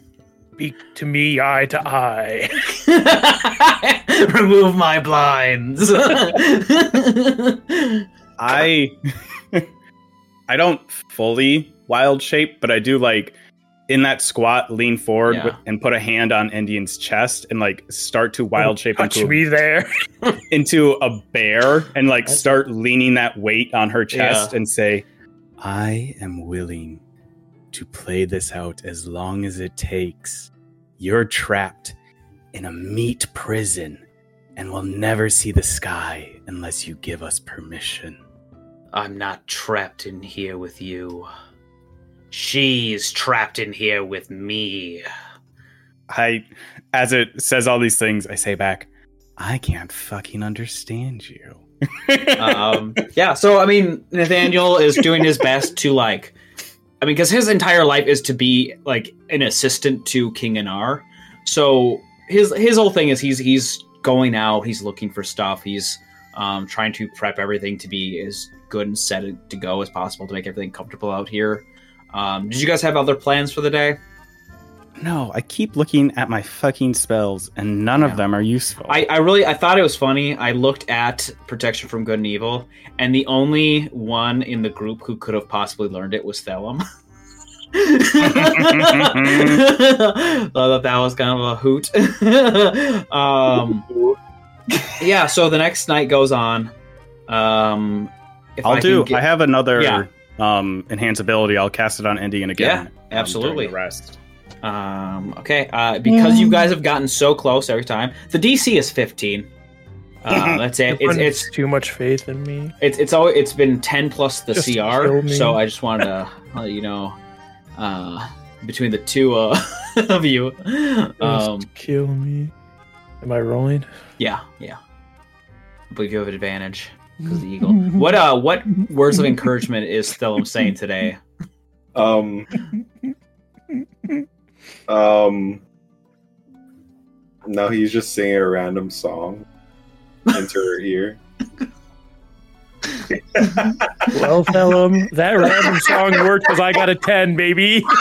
Speak to me eye to eye. [laughs] Remove my blinds. [laughs] I [laughs] I don't fully wild shape, but I do like in that squat lean forward Yeah. with, and put a hand on Endien's chest and like start to wild shape Touch into, me there. [laughs] into a bear and like start leaning that weight on her chest Yeah. and say, I am willing to play this out as long as it takes. You're trapped in a meat prison and will never see the sky unless you give us permission. I'm not trapped in here with you. She's trapped in here with me. I, as it says all these things, I say back, I can't fucking understand you. um, yeah, so I mean, Nathaniel is doing his best to like, I mean, because his entire life is to be like an assistant to King Anar. So his his whole thing is he's he's going out, he's looking for stuff, he's um, trying to prep everything to be as good and set to go as possible to make everything comfortable out here. Um, did you guys have other plans for the day? No, I keep looking at my fucking spells, and none Yeah. of them are useful. I, I really I thought it was funny. I looked at protection from good and evil, and the only one in the group who could have possibly learned it was Thellum. I [laughs] [laughs] thought that was kind of a hoot. [laughs] um, yeah. So the next night goes on. Um, if I'll I can do. get- I have another Yeah. um enhance ability. I'll cast it on Endien again. Yeah, um, absolutely. the rest. Um, okay, uh, because you guys have gotten so close every time, the DC is 15. Uh, [laughs] [laughs] that's it. It's, it's too much faith in me. it's it's always it's been 10 plus the Just CR. So I just wanted to [laughs] let you know, uh, between the two uh, of you, um, Just kill me. Am I rolling? yeah, yeah. I believe you have an advantage because the eagle. [laughs] What uh, what words of encouragement is Thellum saying today? Um. um. No, he's just singing a random song into her ear. Well, Thellum, that random song worked because I got a 10, baby. [laughs]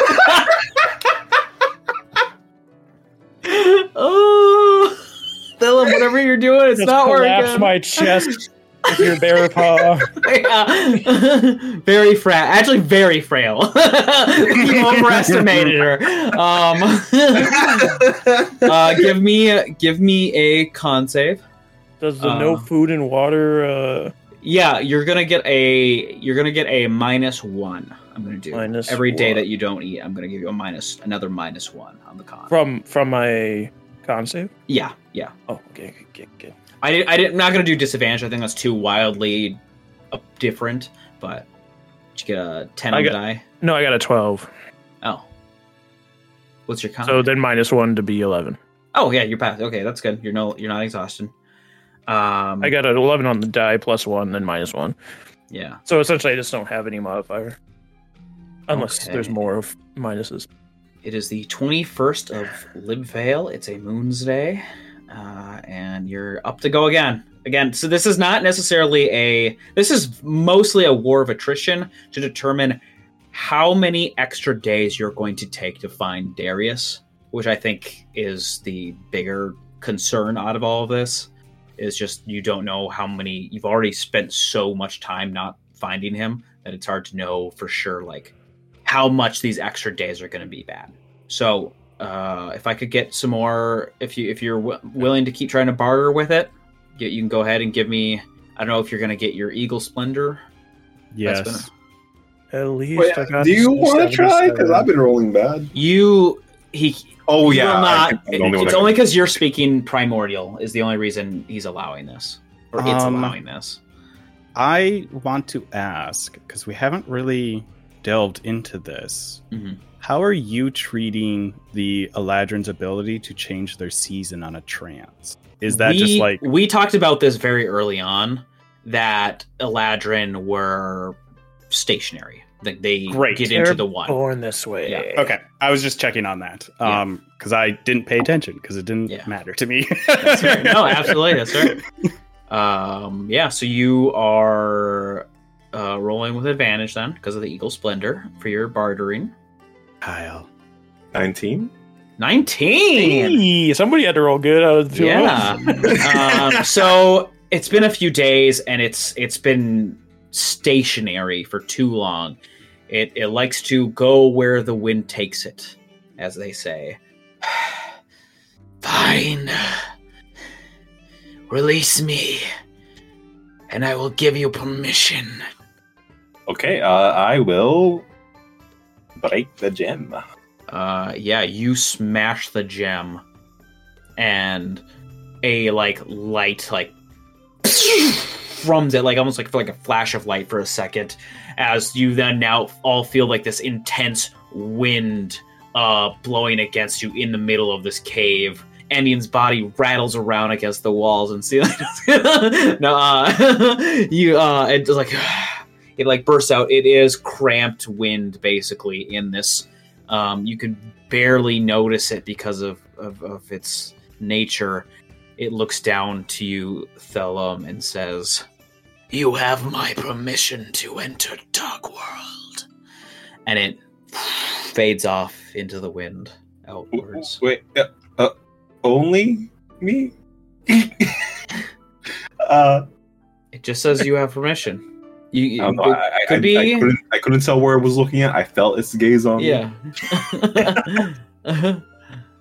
doing, it's Just not collapse working. my chest with your bear paw. [laughs] Yeah. [laughs] very frail. Actually, very frail. [laughs] you overestimated her. Um, uh, give me, give me a con save. Does the no Uh. food and water uh, Yeah, you're gonna get a, you're gonna get a minus one. I'm gonna do Minus every day one. that you don't eat. I'm gonna give you a minus, another minus one on the con. from from my con save? yeah, yeah. Oh, okay, okay, okay. I did, I did, I'm not gonna do disadvantage. I think that's too wildly uh, different. But did you get a ten I on the got- die? No, I got a 12. Oh, what's your con? So then minus one to be 11. Oh yeah, you're past. Okay, that's good. You're no, you're not exhausted. Um, I got an 11 on the die plus one, then minus one. yeah. So essentially, I just don't have any modifier. Unless Okay. there's more of minuses. It is the 21st of Libvale. It's a Moon's Day, uh, and you're up to go again. Again, so this is not necessarily a. This is mostly a war of attrition to determine how many extra days you're going to take to find Darius, which I think is the bigger concern out of all of this. Is just you don't know how many you've already spent so much time not finding him that it's hard to know for sure like how much these extra days are going to be bad. So uh, if I could get some more, if you if you're w- willing to keep trying to barter with it, get, you can go ahead and give me. I don't know if you're going to get your Eagle Splendor. Yes. That's At least Wait, I got do you want to try? Because I've been rolling bad. You he. Oh he yeah, will I not. think I'm the it- only it's only because you're speaking primordial is the only reason he's allowing this, or it's Um, allowing this. I want to ask because we haven't really delved into this. Mhm. How are you treating the Eladrin's ability to change their season on a trance? Is that we, just like we talked about this very early on that Eladrin were stationary. Like they Great. get into They're the one. Born this way. Yeah. okay? I was just checking on that um because I didn't pay attention because it didn't Yeah. matter to me. [laughs] That's right. No, absolutely. That's right. Um, yeah, so you are uh, rolling with advantage then because of the Eagle Splendor for your bartering. Kyle. Nineteen. 19! Hey, somebody had to roll good out of the Yeah. [laughs] [laughs] um, so it's been a few days and it's it's been stationary for too long. It it likes to go where the wind takes it, as they say. [sighs] Fine. Release me, and I will give you permission. Okay, uh, I will break the gem. Uh, yeah, you smash the gem, and a like light like from it, like almost like like a flash of light for a second, as you then now all feel like this intense wind uh blowing against you in the middle of this cave, Endian's body rattles around against the walls and [laughs] ceiling. no, uh, [laughs] you uh, it just like it like bursts out. It is cramped wind basically in this. Um, you can barely notice it because of, of, of its nature. It looks down to you, Thellum, and says, "You have my permission to enter Dark World," and it fades off into the wind outwards. Wait, uh, uh, only me? [laughs] [laughs] uh, It just says you have permission. You, you- I, don't know, it I, I, could I- be, I couldn't, I couldn't tell where it was looking at. I felt its gaze on me. yeah. [laughs]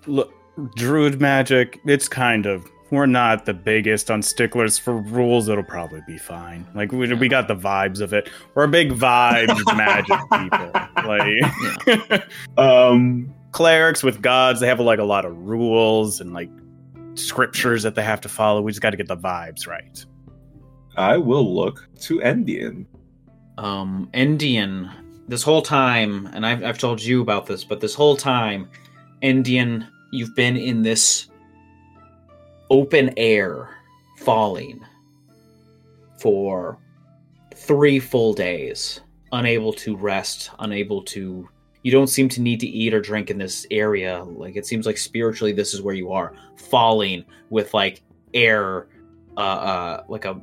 Look, druid magic, it's kind of. We're not the biggest on sticklers for rules. It'll probably be fine. Like we, we got the vibes of it. We're big vibes [laughs] magic people. Like [laughs] Um, clerics with gods, they have like a lot of rules and like scriptures that they have to follow. We just got to get the vibes right. I will look to Endien. um, Endien, this whole time, and I've, I've told you about this, but this whole time, Endien, you've been in this open air falling for three full days, unable to rest, unable to. You don't seem to need to eat or drink in this area. Like, it seems like spiritually, this is where you are, falling with like air, uh, uh, like a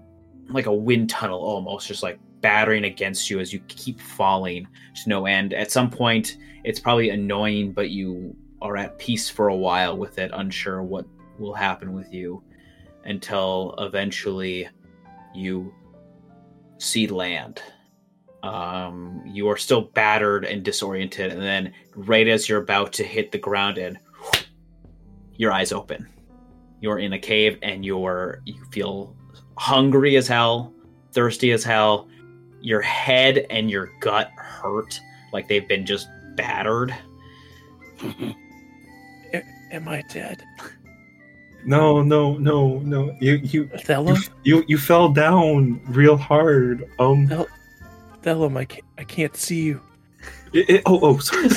like a wind tunnel almost, just like battering against you as you keep falling to no end. At some point, it's probably annoying, but you are at peace for a while with it, unsure what will happen with you until eventually you see land. Um, you are still battered and disoriented, and then right as you're about to hit the ground, and your eyes open. You're in a cave, and you're you feel hungry as hell, thirsty as hell. Your head and your gut hurt like they've been just battered. Am I dead? No, no, no, no. You, you, you, Thellum? you, you fell down real hard. Um, Thellum, I can't, I can't see you. it, it- oh, oh, sorry. [laughs]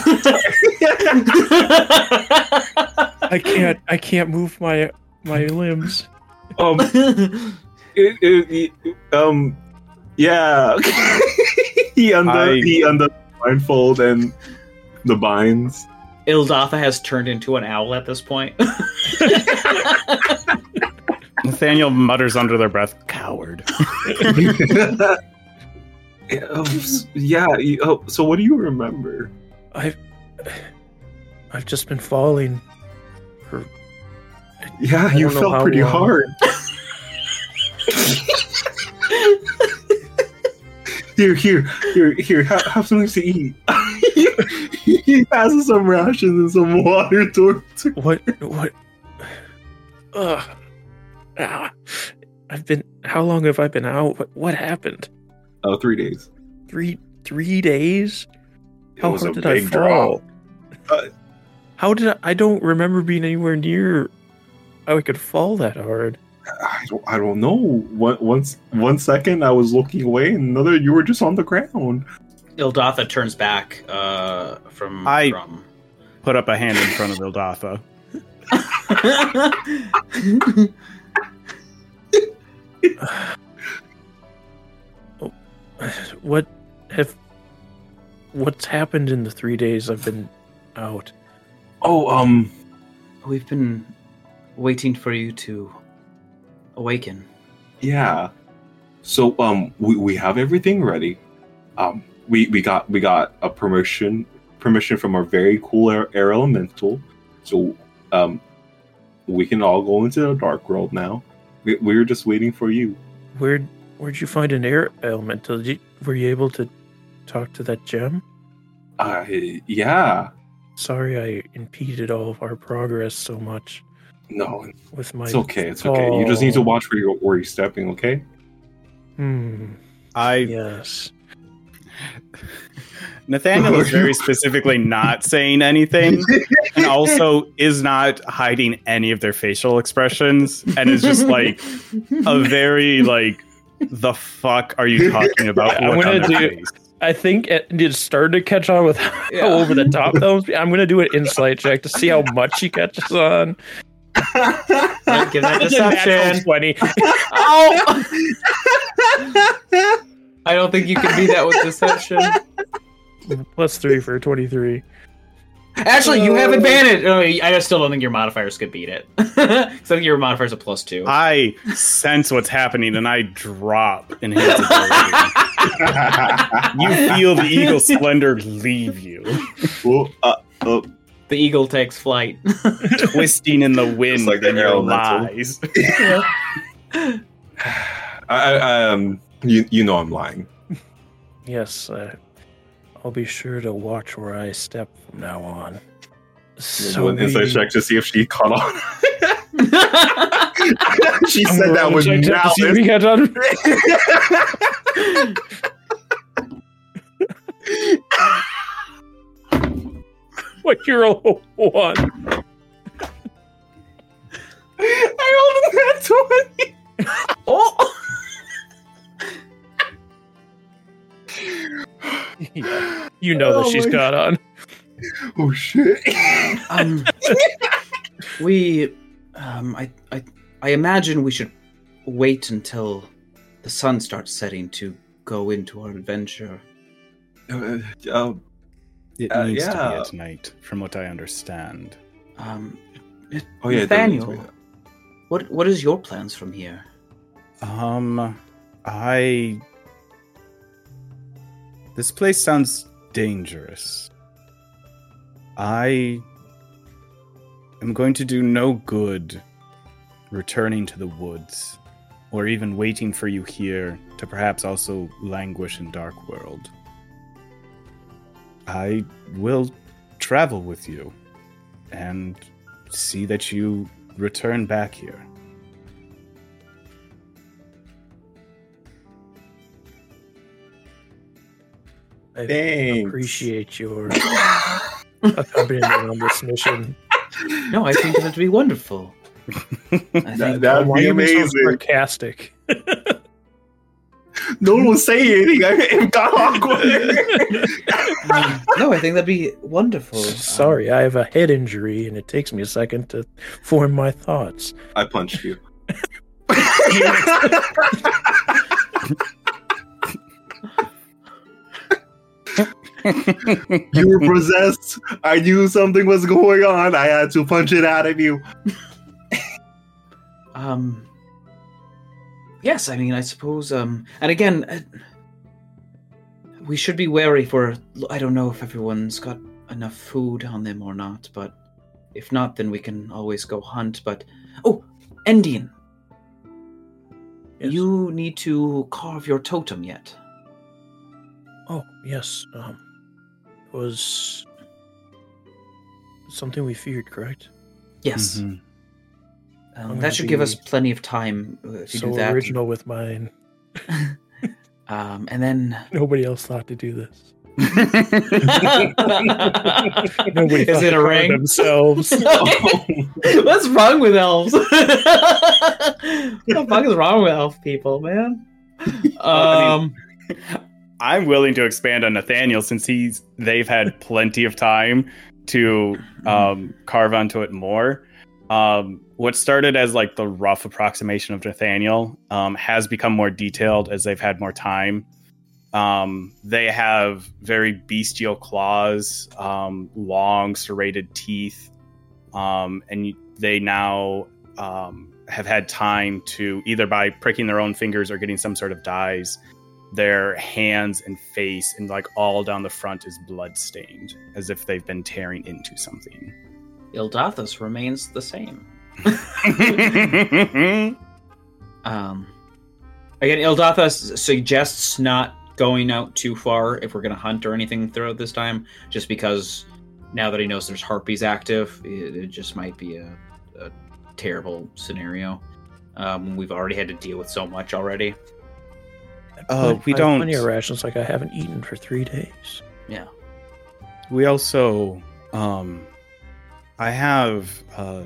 I can't I can't move my my limbs. um, [laughs] it, it, it- um, yeah. [laughs] he under, I- he under the blindfold and the binds. Ildatha has turned into an owl at this point. [laughs] Nathaniel mutters under their breath, "Coward." [laughs] Yeah, um, yeah. you- oh, so what do you remember? I've I've just been falling. For, Yeah, you fell pretty long. hard. Here, here, here, here. Have, have something to eat. [laughs] he passes some rations and some water towards her. what what? Ugh. Ah. I've been. How long have I been out? What, what happened? Oh, three days. Three three days? It How was hard a did I fall? Uh, How did I? I don't remember being anywhere near. How I could fall that hard. I don't, I don't know. One, once, one second I was looking away, and another you were just on the ground. Ildatha turns back uh, from. I- from... Put up a hand in front of Ildatha. [laughs] What have? What's happened in the three days I've been out? Oh, um, We've been waiting for you to awaken. yeah. So, um, we, we have everything ready. Um, we, we got we got a promotion permission from our very cool air, air elemental. So, um, we can all go into the dark world now. We, we're just waiting for you. Where where'd you find an air elemental? Did you, were you able to talk to that gem? Uh, yeah. Sorry, I impeded all of our progress so much No, with my. it's okay. It's okay. You just need to watch where you're where you're stepping. Okay. Hmm. I Yes. [laughs] Nathaniel is very specifically not saying anything, and also is not hiding any of their facial expressions, and is just like a very like, the fuck are you talking about? [laughs] I'm gonna do- face. I think it it started to catch on with [laughs] how Yeah. over the top that was. I'm gonna do an insight check to see how much he catches on. Give that That's a natural deception. 20. [laughs] Oh! I don't think you can beat that with deception. Plus three for 23. Actually, you have advantage. Oh, I still don't think your modifiers could beat it. [laughs] so I think your modifiers a plus two. I sense what's happening and I drop in his [laughs] you feel the eagle splendor leave you, Well, uh, oh, The eagle takes flight. [laughs] twisting in the wind like in an your elemental. lies. [laughs] I, I, um, you, you know I'm lying. Yes, uh, I'll be sure to watch where I step from now on. So So an insight check to see if she caught on. [laughs] she I'm said that roll a to we malice. got done. What you're a one? I rolled a nat 20. oh! Yeah, [laughs] you know that Oh she's my- got on. Oh shit. Um, we, um, I, I, I imagine we should wait until the sun starts setting to go into our adventure. Uh, uh, It Uh, needs to be at night, from what I understand. Um, oh yeah, it does need to Nathaniel, be what what is your plans from here? Um, I. This place sounds dangerous. I am going to do no good returning to the woods, or even waiting for you here to perhaps also languish in Dark World. I will travel with you and see that you return back here. I Thanks. appreciate your accompaniment [laughs] on this mission. No, I think [laughs] that'd be wonderful. I That, think that'd be are you so amazing. sarcastic? [laughs] No one was saying anything. I- It got awkward. um, no, I think that'd be wonderful. Um, [laughs] Sorry, I have a head injury and it takes me a second to form my thoughts. I punched you. you were possessed. I knew something was going on. I had to punch it out of you. Um. Yes, I mean, I suppose. Um, and again, uh, we should be wary for. I don't know if everyone's got enough food on them or not, but if not, then we can always go hunt. But oh, Endien, Yes. you need to carve your totem yet. Oh, yes. Um, it was something we feared, correct? Yes, Mhm. Um, that should give us plenty of time uh, if you so do that. original with mine. [laughs] Um, and then Nobody else thought to do this. [laughs] Nobody thought it to a carve ring? Themselves. [laughs] What's wrong with elves? what the fuck is wrong with elf people, man? I Um, I'm willing to expand on Nathaniel since he's they've had plenty of time to um, carve onto it more. Um, what started as like the rough approximation of Nathaniel um, has become more detailed as they've had more time. Um, they have very bestial claws, um, long serrated teeth, um, and they now um, have had time to either by pricking their own fingers or getting some sort of dyes their hands and face and like all down the front is blood stained as if they've been tearing into something Ildathus remains the same. [laughs] Um, again, Ildathus suggests not going out too far if we're going to hunt or anything throughout this time, just because now that he knows there's harpies active, it, it just might be a, a terrible scenario. Um, we've already had to deal with so much already. Uh, we don't- Plenty of rations like I haven't eaten for three days. Yeah. we also um i have uh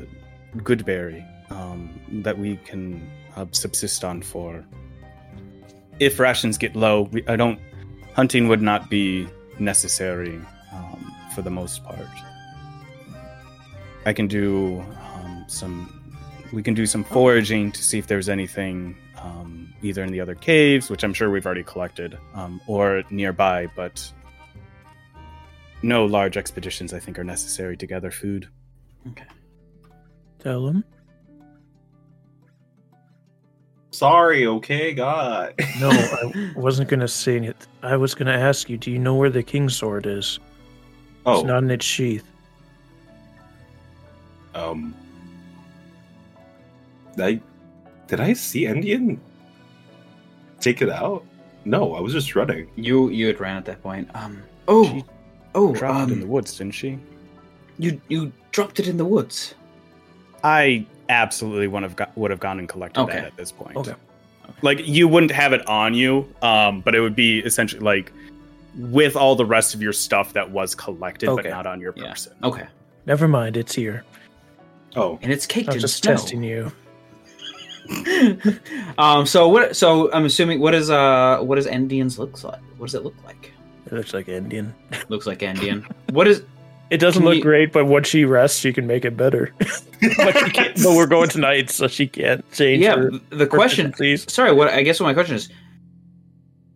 goodberry um that we can uh, subsist on for if rations get low we, i don't hunting would not be necessary um, for the most part i can do um, some we can do some foraging to see if there's anything um, either in the other caves, which I'm sure we've already collected, um, or nearby. But no large expeditions, I think, are necessary to gather food. Tell him. Sorry, okay, God. [laughs] No, I wasn't gonna say it. I was gonna ask you. Do you know where the king's sword is? Oh, It's not in its sheath. um, I did I see Endien take it out? No, I was just running. You you had ran at that point. Um. Oh. She oh. Dropped it in the Um. woods, didn't she? You you dropped it in the woods. I absolutely would have got, would have gone and collected Okay. that at this point. Okay. Like you wouldn't have it on you, um, but it would be essentially like with all the rest of your stuff that was collected, Okay. but not on your Yeah. person. Okay. Never mind. It's here. Oh, And it's caked I'm in just snow. testing you. [laughs] um. So what? So I'm assuming what is uh what does Endiens looks like? What does it look like? It looks like Endien. Looks like Endien. what is? It doesn't Can look you- great, but when she rests, she can make it better. [laughs] but, she can't, but we're going tonight, so she can't change. Yeah. her The question. proficiencies. Sorry. What I guess what my question is.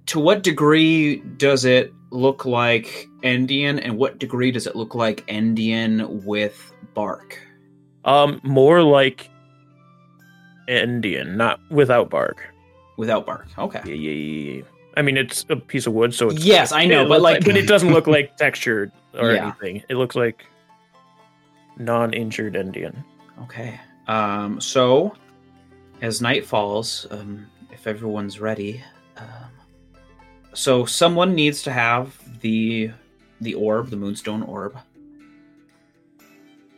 To what degree does it look like Endien, and what degree does it look like Endien with bark? Um, more like Endien, not without bark. Without bark. Okay. Yeah, yeah, yeah, yeah. I mean, it's a piece of wood, so it's Yes, I know, but looks like, but it doesn't look like [laughs] textured or Yeah. anything. It looks like non-injured Endien. Okay. Um, so, as night falls, um, if everyone's ready, um, so someone needs to have the the orb, the moonstone orb.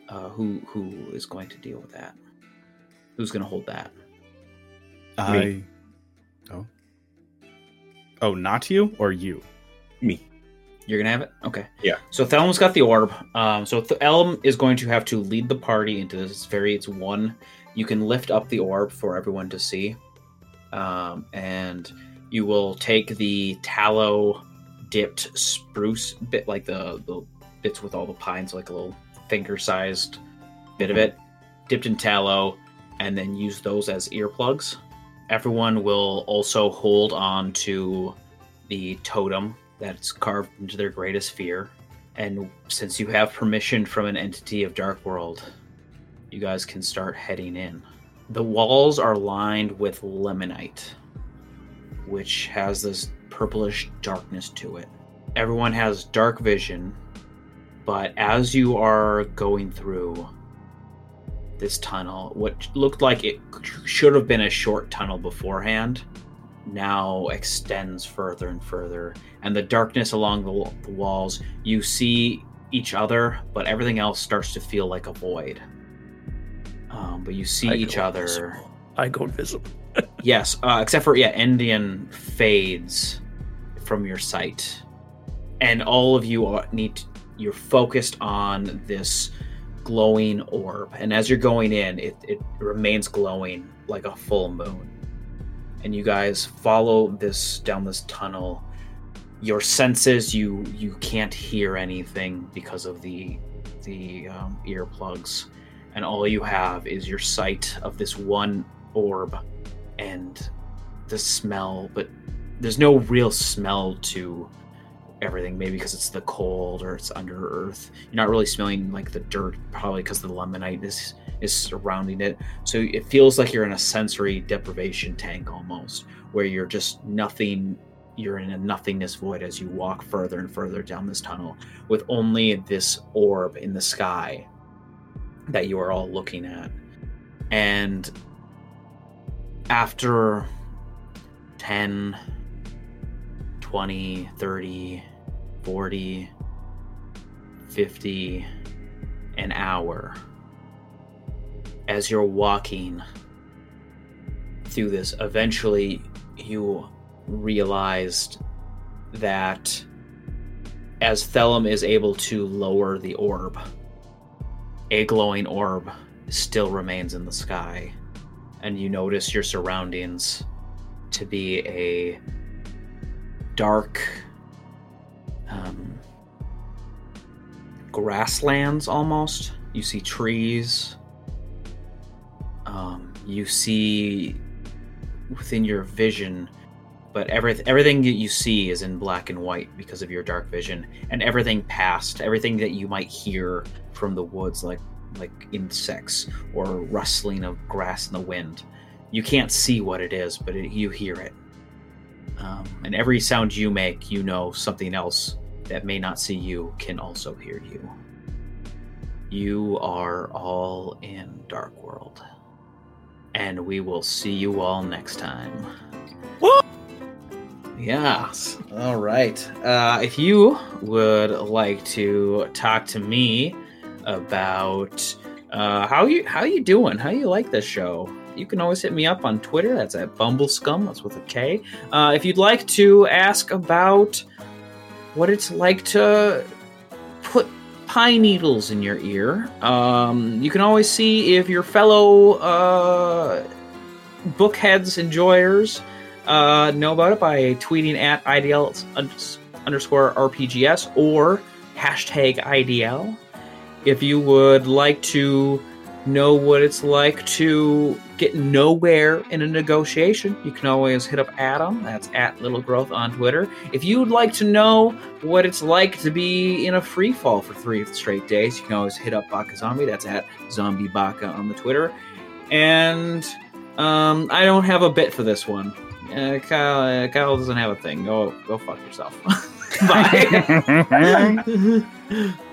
Uh, who who is going to deal with that? Who's going to hold that? I. Oh. Oh, not you or you? me. You're gonna have it. Okay. Yeah. So Thellum's got the orb. Um, so Th- Elm is going to have to lead the party into this. It's very. It's one. You can lift up the orb for everyone to see, um, and you will take the tallow dipped spruce bit, like the the bits with all the pines, like a little finger sized bit of it, dipped in tallow, and then use those as earplugs. Everyone will also hold on to the totem that's carved into their greatest fear. And since you have permission from an entity of Dark World, you guys can start heading in. The walls are lined with lemonite, which has this purplish darkness to it. Everyone has dark vision, but as you are going through this tunnel, what looked like it should have been a short tunnel beforehand, now extends further and further and the darkness along the, the walls you see each other but everything else starts to feel like a void um, but you see I each other invisible. I go invisible. [laughs] yes uh, except for yeah Endien fades from your sight and all of you are, need to, you're focused on this glowing orb. And as you're going in it, it remains glowing like a full moon. And you guys follow this down this tunnel. Your senses you you can't hear anything because of the the um, earplugs. And all you have is your sight of this one orb and the smell but there's no real smell to everything maybe because it's the cold or it's under earth. You're not really smelling like the dirt probably because the lemonite is is surrounding it. So it feels like you're in a sensory deprivation tank almost where you're just nothing you're in a nothingness void as you walk further and further down this tunnel with only this orb in the sky that you are all looking at. And after 10 20 30 40 50 an hour as you're walking through this. Eventually you realized that as Thellum is able to lower the orb, a glowing orb still remains in the sky, and you notice your surroundings to be a dark um, grasslands almost. You see trees. Um, you see within your vision, but every, everything that you see is in black and white because of your dark vision, and everything past, everything that you might hear from the woods, like like insects or rustling of grass in the wind. You can't see what it is, but it, you hear it. Um, and every sound you make, you know something else that may not see you can also hear you. You are all in Dark World. And we will see you all next time. Yes. All right. Uh, if you would like to talk to me about uh, how you how you doing, how you like this show, you can always hit me up on Twitter. That's at Bumbleskum. That's with a K. Uh, if you'd like to ask about what it's like to put pine needles in your ear, um, you can always see if your fellow uh, bookheads enjoyers uh, know about it by tweeting at IDL underscore RPGS or hashtag IDL. If you would like to know what it's like to get nowhere in a negotiation, you can always hit up Adam. That's at Little Growth on Twitter. If you would like to know what it's like to be in a free fall for three straight days, you can always hit up BakaZombie. That's at Zombie Baka on the Twitter. And um, I don't have a bit for this one. Uh, Kyle, uh, Kyle doesn't have a thing. Go, go fuck yourself. [laughs] Bye. [laughs] [laughs]